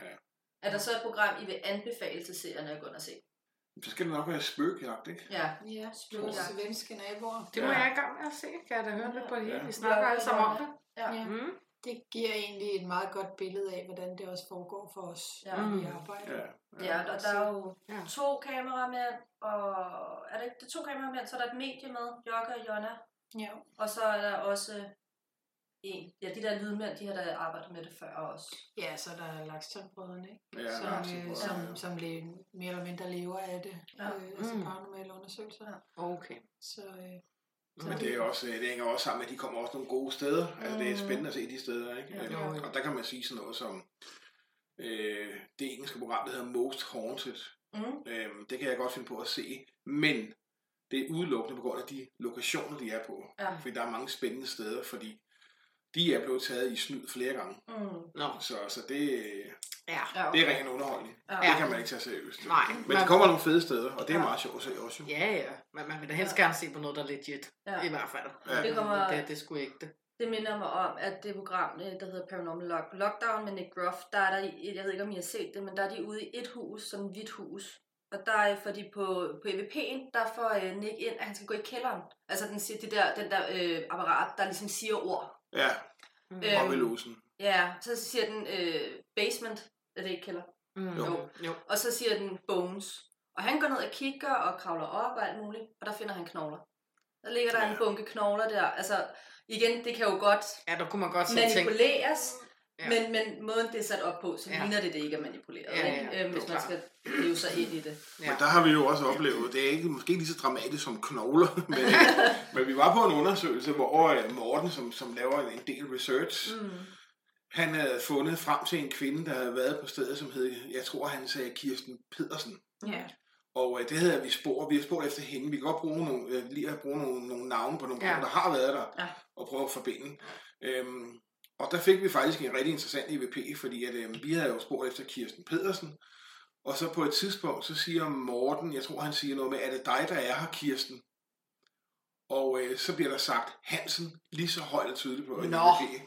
ja. Er der så et program, I vil anbefale til seerne at gå ind og se? Så skal det nok være spøgjagt, ikke? Ja. Ja, Ja. vores svenske naboer. Det må Ja. jeg i gang med at se. Kan jeg da høre lidt på det hele? Ja. Vi snakker Ja, alle sammen om ja. det. Ja. Ja. Mm. Det giver egentlig et meget godt billede af, hvordan det også foregår for os, Ja. når vi Mm. arbejder. Ja. Ja, der, der er jo Ja. to kameramænd, og er det ikke det er to kameramænd, så er der et medie med, Jokke og Jonna, Ja. og så er der også en. Ja, de der lydmænd, de har da arbejdet med det før også. Ja, så er der Lakstjernbrødrene, ikke? Ja, som, øh, som, ja. som le, mere eller mindre lever af det. Ja. Ja. Øh, altså Mm. paranormale undersøgelser. Ja. Okay. Så, øh, Men det er også, det hænger også sammen med, at de kommer også nogle gode steder. Altså, det er spændende at se de steder, ikke? Ja. Øh, Og der kan man sige sådan noget som øh, det engelske program, der hedder Most Haunted. Mm. Øh, det kan jeg godt finde på at se. Men det er udelukkende på grund af de lokationer, de er på. Ja. Fordi der er mange spændende steder, fordi de er blevet taget i snyd flere gange. Mm. Nå, Så, så det, ja. Ja, det er rent underholdning. Ja. Det kan man ikke tage seriøst. Nej, Men der kommer nogle fede steder, og det er Ja. meget sjovt at se også. jo. Ja, ja. Men man vil da helst gerne se på noget, der er legit. Ja. I hvert fald. Ja. Det kommer- Det, det er sgu ægte. Det minder mig om, at det program, øh, der hedder Paranormal Lock Lockdown med Nick Groff, der er der, jeg ved ikke om I har set det, men der er de ude i et hus, sådan et hvidt hus. Og der er, fordi på, på EVP'en, der får øh, Nick ind, at han skal gå i kælderen. Altså den, siger, det der, den der øh, apparat, der ligesom siger ord. Ja, Øhm, op i låsen. Ja, så siger den øh, basement, er det ikke kælder? Mm. Jo. jo. Og så siger den bones. Og han går ned og kigger og kravler op og alt muligt, og der finder han knogler. Der ligger der Ja. en bunke knogler der. Altså, igen, det kan jo godt Ja, der kunne man godt manipuleres, Ja. men, men måden det er sat op på, så Ja. ligner det, det ikke er manipuleret, Ja, ja, ikke? ja, Øhm, det hvis man skal leve sig ind i det. Ja. Men der har vi jo også oplevet, det er ikke måske lige så dramatisk som knogler, men, men vi var på en undersøgelse, hvor øh, Morten, som, som laver en del research, Mm. Han havde fundet frem til en kvinde, der havde været på stedet, som hed, jeg tror han sagde Kirsten Pedersen. ja. Og øh, det havde vi spurgt, vi har spurgt efter hende. Vi kan godt bruge nogle, øh, lige at bruge nogle, nogle navne på nogle Ja. ja. der har været der, Ja. og prøve at forbinde. Øhm, og der fik vi faktisk en rigtig interessant EVP, fordi at, øh, vi havde jo spurgt efter Kirsten Pedersen, og så på et tidspunkt, så siger Morten, jeg tror han siger noget med, er det dig, der er her, Kirsten? Og øh, så bliver der sagt Hansen, lige så højt og tydeligt på en Nå. EVP.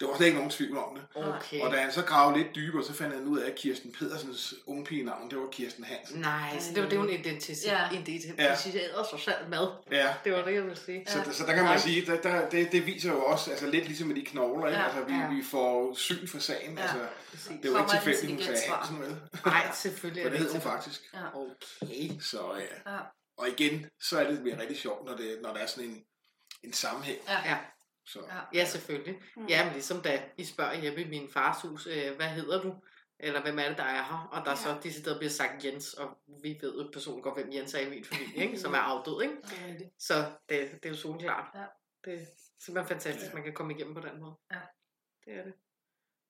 Det var slet ikke nogen tvivl om det. Okay. Og da han så gravede lidt dybere, så fandt han ud af, at Kirsten Pedersens ungpigenavn, det var Kirsten Hansen. Nej, så det var det, hun identificerede Ja. identificerede sig selv med. Ja, Det var det, jeg ville sige. Så, så der kan man sige, der, der, det, det viser jo også, altså lidt ligesom med de knogler, ikke? Ja, altså vi, ja. vi får syn for sagen, Ja. altså Præcis. det er jo ikke tilfældigt, hun sagde. Hansen, vel? Nej, selvfølgelig. For er det hed hun faktisk. Ja. Okay. Så ja. Ja. Og igen, så er det, det bliver rigtig sjovt, når, det, når der er sådan en, en sammenhæng. Ja. Ja. Så, Ja. Ja, selvfølgelig. Mm. Ja, men ligesom da I spørger hjemme i min fars hus, øh, hvad hedder du? Eller hvem er det, der er her? Og der ja. så decideret bliver sagt Jens, og vi ved jo personligt godt, hvem Jens er i min familie, ikke? som er afdød. Ikke? Det er rigtigt. Så det, det er jo soleklart. Ja. Det er simpelthen fantastisk, Ja. man kan komme igennem på den måde. Ja. Det er det.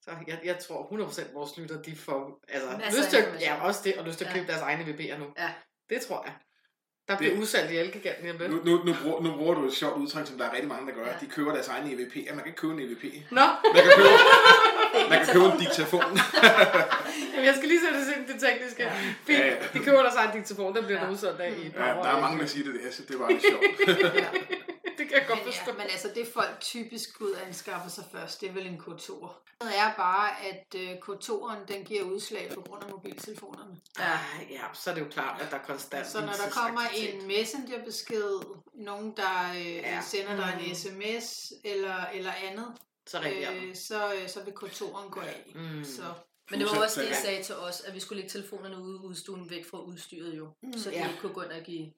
Så jeg, jeg tror 100% vores lytter, de får altså, Masser lyst til, at- ja, også det, og lyst til at Ja. købe deres egne VB'er nu. Ja. Det tror jeg. Der bliver Det- udsalgt i Elgiganten lidt. nu, nu, nu, bruger, nu bruger du et sjovt udtryk, som der er rigtig mange, der gør. Ja. Ja. De køber deres egne EVP'er. Man kan ikke købe en EVP. Nå, Man kan købe, man kan købe en diktafon. Jamen, jeg skal lige sætte det ind det tekniske. Ja. Fint. Ja, ja. De køber der sig en diktafon, der bliver Ja. der udsolgt af i et par Ja, år. der er mange, der siger det der, så det var lidt sjovt. Det kan jeg godt Men, forstå. ja, men altså det folk typisk ud anskaffer sig først, det er vel en K2. Det er bare, at øh, K2'eren den giver udslag på grund af mobiltelefonerne. Ja, ja, så er det jo klart, at der er konstant Så når der kommer en messengerbesked, nogen der øh, Ja. sender dig en Mm. sms eller, eller andet, så øh, så, øh, så vil K2'eren gå af. Mm. Så, Men det var Så- også så- det, I ja. sagde til os, at vi skulle lægge telefonerne ude i udstuen væk fra udstyret jo. Mm. Så de Ja. ikke kunne gå ind og give...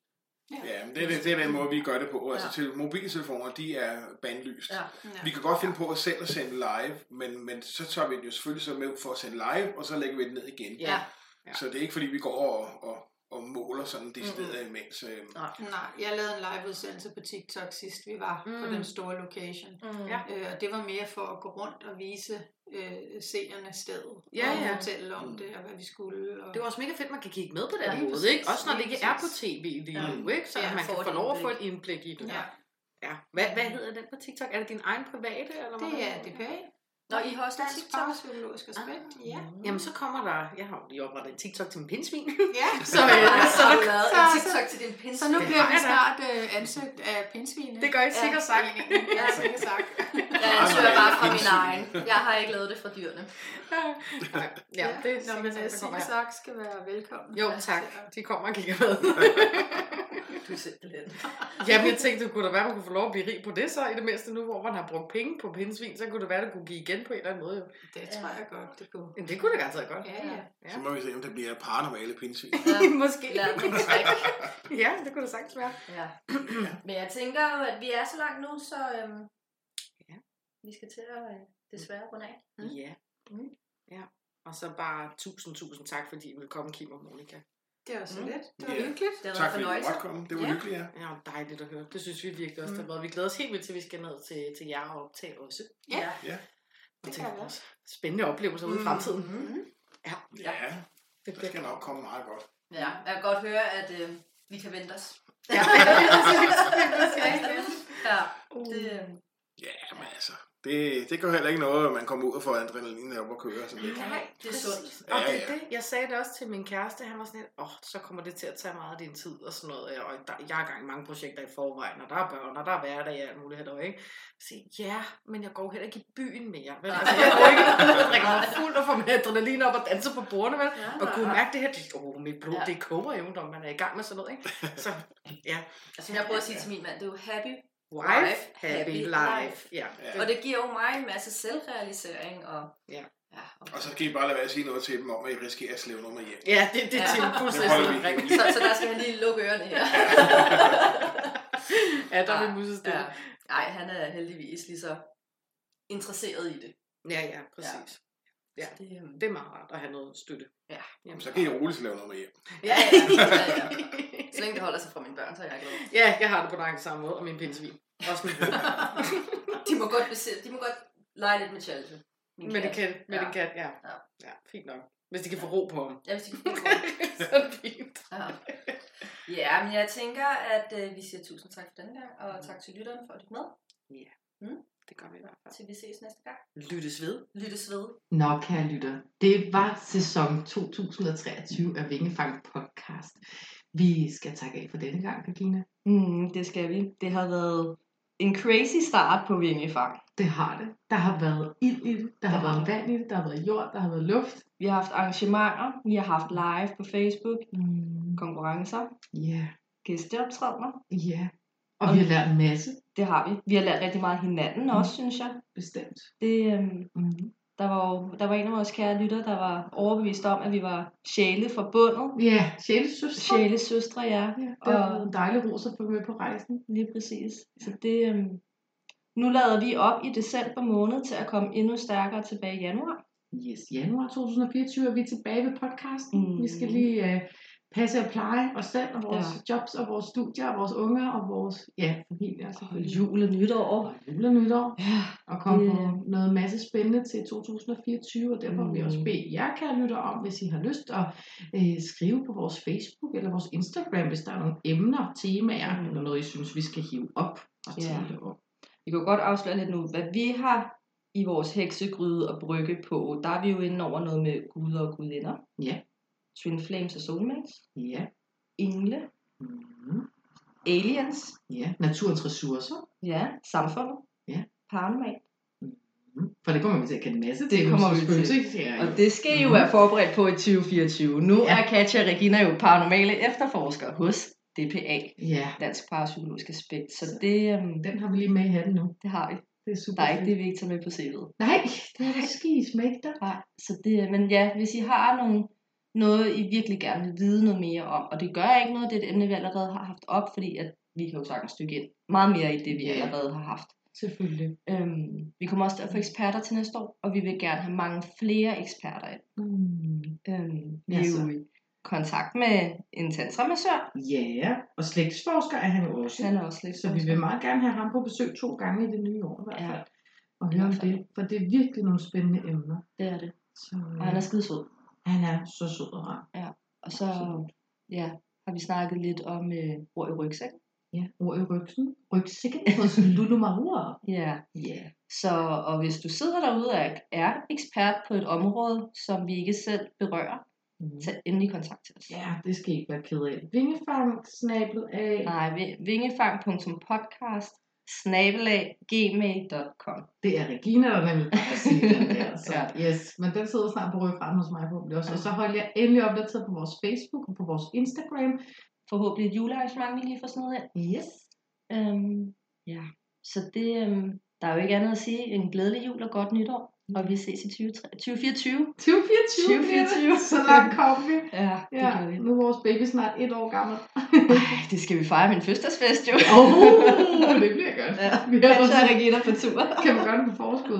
Ja, men det, er det, det er den måde, vi gør det på. Altså, Ja. til mobiltelefoner, de er bandlyst. Ja. ja. Vi kan godt finde på at selv at sende live, men, men så tager vi det jo selvfølgelig så med for at sende live, og så lægger vi det ned igen. Ja. Ja. Så det er ikke fordi, vi går og, og, og måler sådan de steder Mm-mm. imens. Øh, Nej, jeg lavede en liveudsendelse på TikTok sidst vi var mm. på Mm. den store location. Mm. Ja. Øh, og det var mere for at gå rundt og vise øh, seerne stedet. Ja, og ja. fortælle om det, og hvad vi skulle. Og... Det er jo også mega fedt, man kan kigge med på den Ja, måde, ikke? Også når det ikke er på tv lige Ja. nu, ikke? Så Ja, at man får kan få lov at få indblik. et indblik i det. Ja, ja. Hvad, hvad hedder den på TikTok? Er det din egen private? Eller hvad? det er DPA. Nå, I har også Dansk TikTok? Parapsykologisk Aspekt. Ah. Ja. Jamen, så kommer der... Jeg har jo lige oprettet en TikTok til min pindsvin. ja. så, øh, Så så, har du lavet en så- TikTok til din pins. Så nu bliver vi snart øh, ansøgt af pindsvine. det gør I sikkert sagt. Ja, sikkert sagt. Jeg ansøger bare fra min egen. Jeg har ikke lavet det fra dyrene. Nej, ja, det er men sikkert. Sigesak skal være velkommen. Jo, Ja, tak. De kommer og kigger med. Du simpelthen. Jamen, jeg tænkte, det kunne da være, man kunne få lov at blive rig på det så, i det mindste nu, hvor man har brugt penge på pindsvin, så kunne det være, det kunne give igen på en eller anden måde. Jo. Det tror jeg godt, det kunne. Jamen, det kunne det garanteret godt. Ja, ja. Ja. Så må vi se, om det bliver paranormale pindsvin. Ja. Måske. Ja, det kunne det sagtens være. Ja. Men jeg tænker jo, at vi er så langt nu, så øhm, vi skal til at øh, desværre runde af. Mm. Ja. Mm. ja. Og så bare tusind, tusind tak, fordi I vil komme, Kim og Monika. Det var så Mm. lidt. Det var Ja. hyggeligt. Det har Tak fordi fornøjelse. måtte komme. Det var Ja. hyggeligt, ja. Ja, dejligt at høre. Det synes vi virkelig også, Mm. mm. der har været. Vi glæder os helt vildt til, at vi skal ned til, til jer og optage også. Ja. Ja. Og Det til kan vi vores spændende oplevelser ude i fremtiden. Mm. Ja, Ja, det det skal nok komme meget godt. Ja, jeg kan godt høre, at øh, vi kan vente os. Ja. Ja, det, øh, Ja, men altså, det, det gør heller ikke noget, at man kommer ud og får adrenalin op og kører. Sådan lidt. Nej, det er sundt. Og Ja, det, er ja. det, jeg sagde det også til min kæreste, han var sådan lidt, åh, oh, så kommer det til at tage meget af din tid og sådan noget, og der, jeg i gang i mange projekter i forvejen, og der er børn, og der er hverdag og alt muligt her, ikke? Så siger, ja, men jeg går heller ikke i byen mere, vel? Altså, jeg går ikke ud og drikker mig fuld og får med adrenalin op og danser på bordene, vel? Ja. Og kunne mærke det her, det, oh, mit blod, Ja. ja. det koger jo, når man er i gang med sådan noget, ikke? Så, ja. altså, jeg prøver at sige til min mand, det er jo happy, Wife, happy, happy life. life. Ja. Ja. og det giver jo mig en masse selvrealisering, og Ja. ja og, Og så skal I bare lade være at sige noget til dem om, at I risikerer at slæve noget med hjem. Ja, det, det er Ja. Tim Det fuldstændig så, så der skal han lige lukke ørerne her. Ja, der er min musestille. ja. Ej, han er heldigvis lige så interesseret i det. Ja, ja, præcis. Ja. Det, øhm, Det er meget rart at have noget støtte. Ja. Jamen, Så kan I roligt lave noget med hjem. Ja, ja, ja, ja. Så længe det holder sig fra mine børn, så er jeg glad. Ja, jeg har det på nøjagtig samme måde, og min pindsvin. Også min. De må godt, bese- de må godt lege lidt med Chelsea. Min med det kat. med Ja. det kat, ja. Ja. Ja, fint nok. Hvis de kan få ro på ham. Ja, hvis de kan finde så er det fint. Ja. ja, men jeg tænker, at øh, vi siger tusind tak for denne gang, og tak til lytterne for at lytte med, Det gør vi i hvert fald. til vi ses næste gang. Lyttes ved. Lyttes ved. Nå, kære lytter, det var sæson 2023 af Vingefang podcast. Vi skal takke af for denne gang, Regina. Mm, det skal vi. Det har været en crazy start på Vingefang. Det har det. Der har været ild i det, der har været vand i det, der har været jord, der har været luft. Vi har haft arrangementer, vi har haft live på Facebook, Mm, konkurrencer, Ja, gæsteoptrædener. ja. Og vi har lært en masse, Det har vi. Vi har lært rigtig meget af hinanden Mm. også, synes jeg. bestemt. Det, øhm, Mm. der, var jo, der var en af vores kære lytter, der var overbevist om, at vi var sjæle forbundet. Ja, sjælesøstre. Sjæle søstre, ja. Ja, det Og- en dejlig ros at få med på rejsen. Lige præcis. Så det, øhm, nu lader vi op i december måned til at komme endnu stærkere tilbage i januar. Yes, januar 2024 er vi tilbage ved podcasten. Mm. Vi skal lige uh, passe og pleje os selv og vores Ja. jobs og vores studier og vores unger og vores ja, familie. Og jul og nytår. og jul og nytår. Ja, og komme Det- på noget masse spændende til 2024, og derfor vil vi også Mm. bede jer, kære lytter, om, hvis I har lyst at øh, skrive på vores Facebook eller vores Instagram, hvis der er nogle emner, temaer, Mm. eller noget, I synes, vi skal hive op og Ja. tale om. Vi kan jo godt afsløre lidt nu, hvad vi har i vores heksegryde og brygge på. Der er vi jo inde over noget med guder og gudinder. Ja. Twin Flames og Soulmates. Ja. Engle. Mm. Aliens. Ja, naturens ressourcer. Ja. Samfundet. Ja. Paranormal. Mm. For det kommer vi til at kende en masse Det til. kommer vi til. ikke? Ja, Og det skal I jo være forberedt på i 2024. Nu Ja. er Katja Regina jo paranormale efterforskere hos DPA, ja, Dansk Parapsykologisk Aspekt. Så det, øhm, den har vi lige med i hatten nu. det har vi. Det er super Der er ikke fedt. det, vi ikke tager med på CV'et. Nej, det er ski smæk der. Nej, så det, men ja, hvis I har nogle, noget, I virkelig gerne vil vide noget mere om, og det gør ikke noget, det er et emne, vi allerede har haft op, fordi at vi kan jo sagtens stykke ind meget mere i det, vi Ja. allerede har haft. Selvfølgelig. Øhm, vi kommer også til at få eksperter til næste år, og vi vil gerne have mange flere eksperter ind. Mm. Øhm, vi Ja, er jo i kontakt med en tantramassør. Ja, og slægtsforsker er han jo også. Han er også lidt Så vi vil meget gerne have ham på besøg to gange i det nye år i hvert Ja. fald. Og I høre om det, for det er virkelig nogle spændende emner. Det er det. Så, Og han er skide sød. Han er så sød og rar. Og så ja, har vi snakket lidt om øh, ord i rygsæk. Ja, ord i rygsen. Rygsækken hos Lulu Marua. Ja, Ja. Så, og hvis du sidder derude og er- er ekspert på et område, som vi ikke selv berører, Mm. tag endelig kontakt til os. Ja, det skal I ikke være ked af. Vingefang, snablet af. Nej, vi- vingefang.podcast snabelag gmail.com Det er Regina, der nemlig siger den der. Så, Ja. yes. Men den sidder snart på ryggraden hos mig forhåbentlig også. Og så hold jeg endelig opdateret på vores Facebook og på vores Instagram. Forhåbentlig et julearrangement, vi lige får sådan noget ind. Yes. Øhm, ja, så det, øhm, der er jo ikke andet at sige end glædelig jul og godt nytår. Og vi ses i 2024. 2024. 2024. Så langt kom vi. Ja, det Ja, gør vi. nu er vores baby snart et år gammel. Ej, det skal vi fejre min fødselsdagsfest jo. Åh, oh, det bliver godt. Ja, Vi har også, Regina på tur. kan man gøre det på forskud.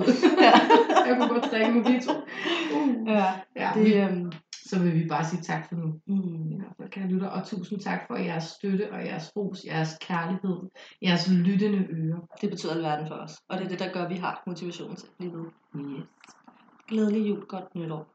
Jeg kunne godt drikke med de to. Uh. Ja, Ja, det, vi, øhm, så vil vi bare sige tak for nu. mm, I hvert fald, kære lytter, og tusind tak for jeres støtte og jeres ros, jeres kærlighed, jeres lyttende ører. det betyder alverden for os. Og det er det, der gør, at vi har motivation til at blive ved. Yes. Glædelig jul, godt nytår.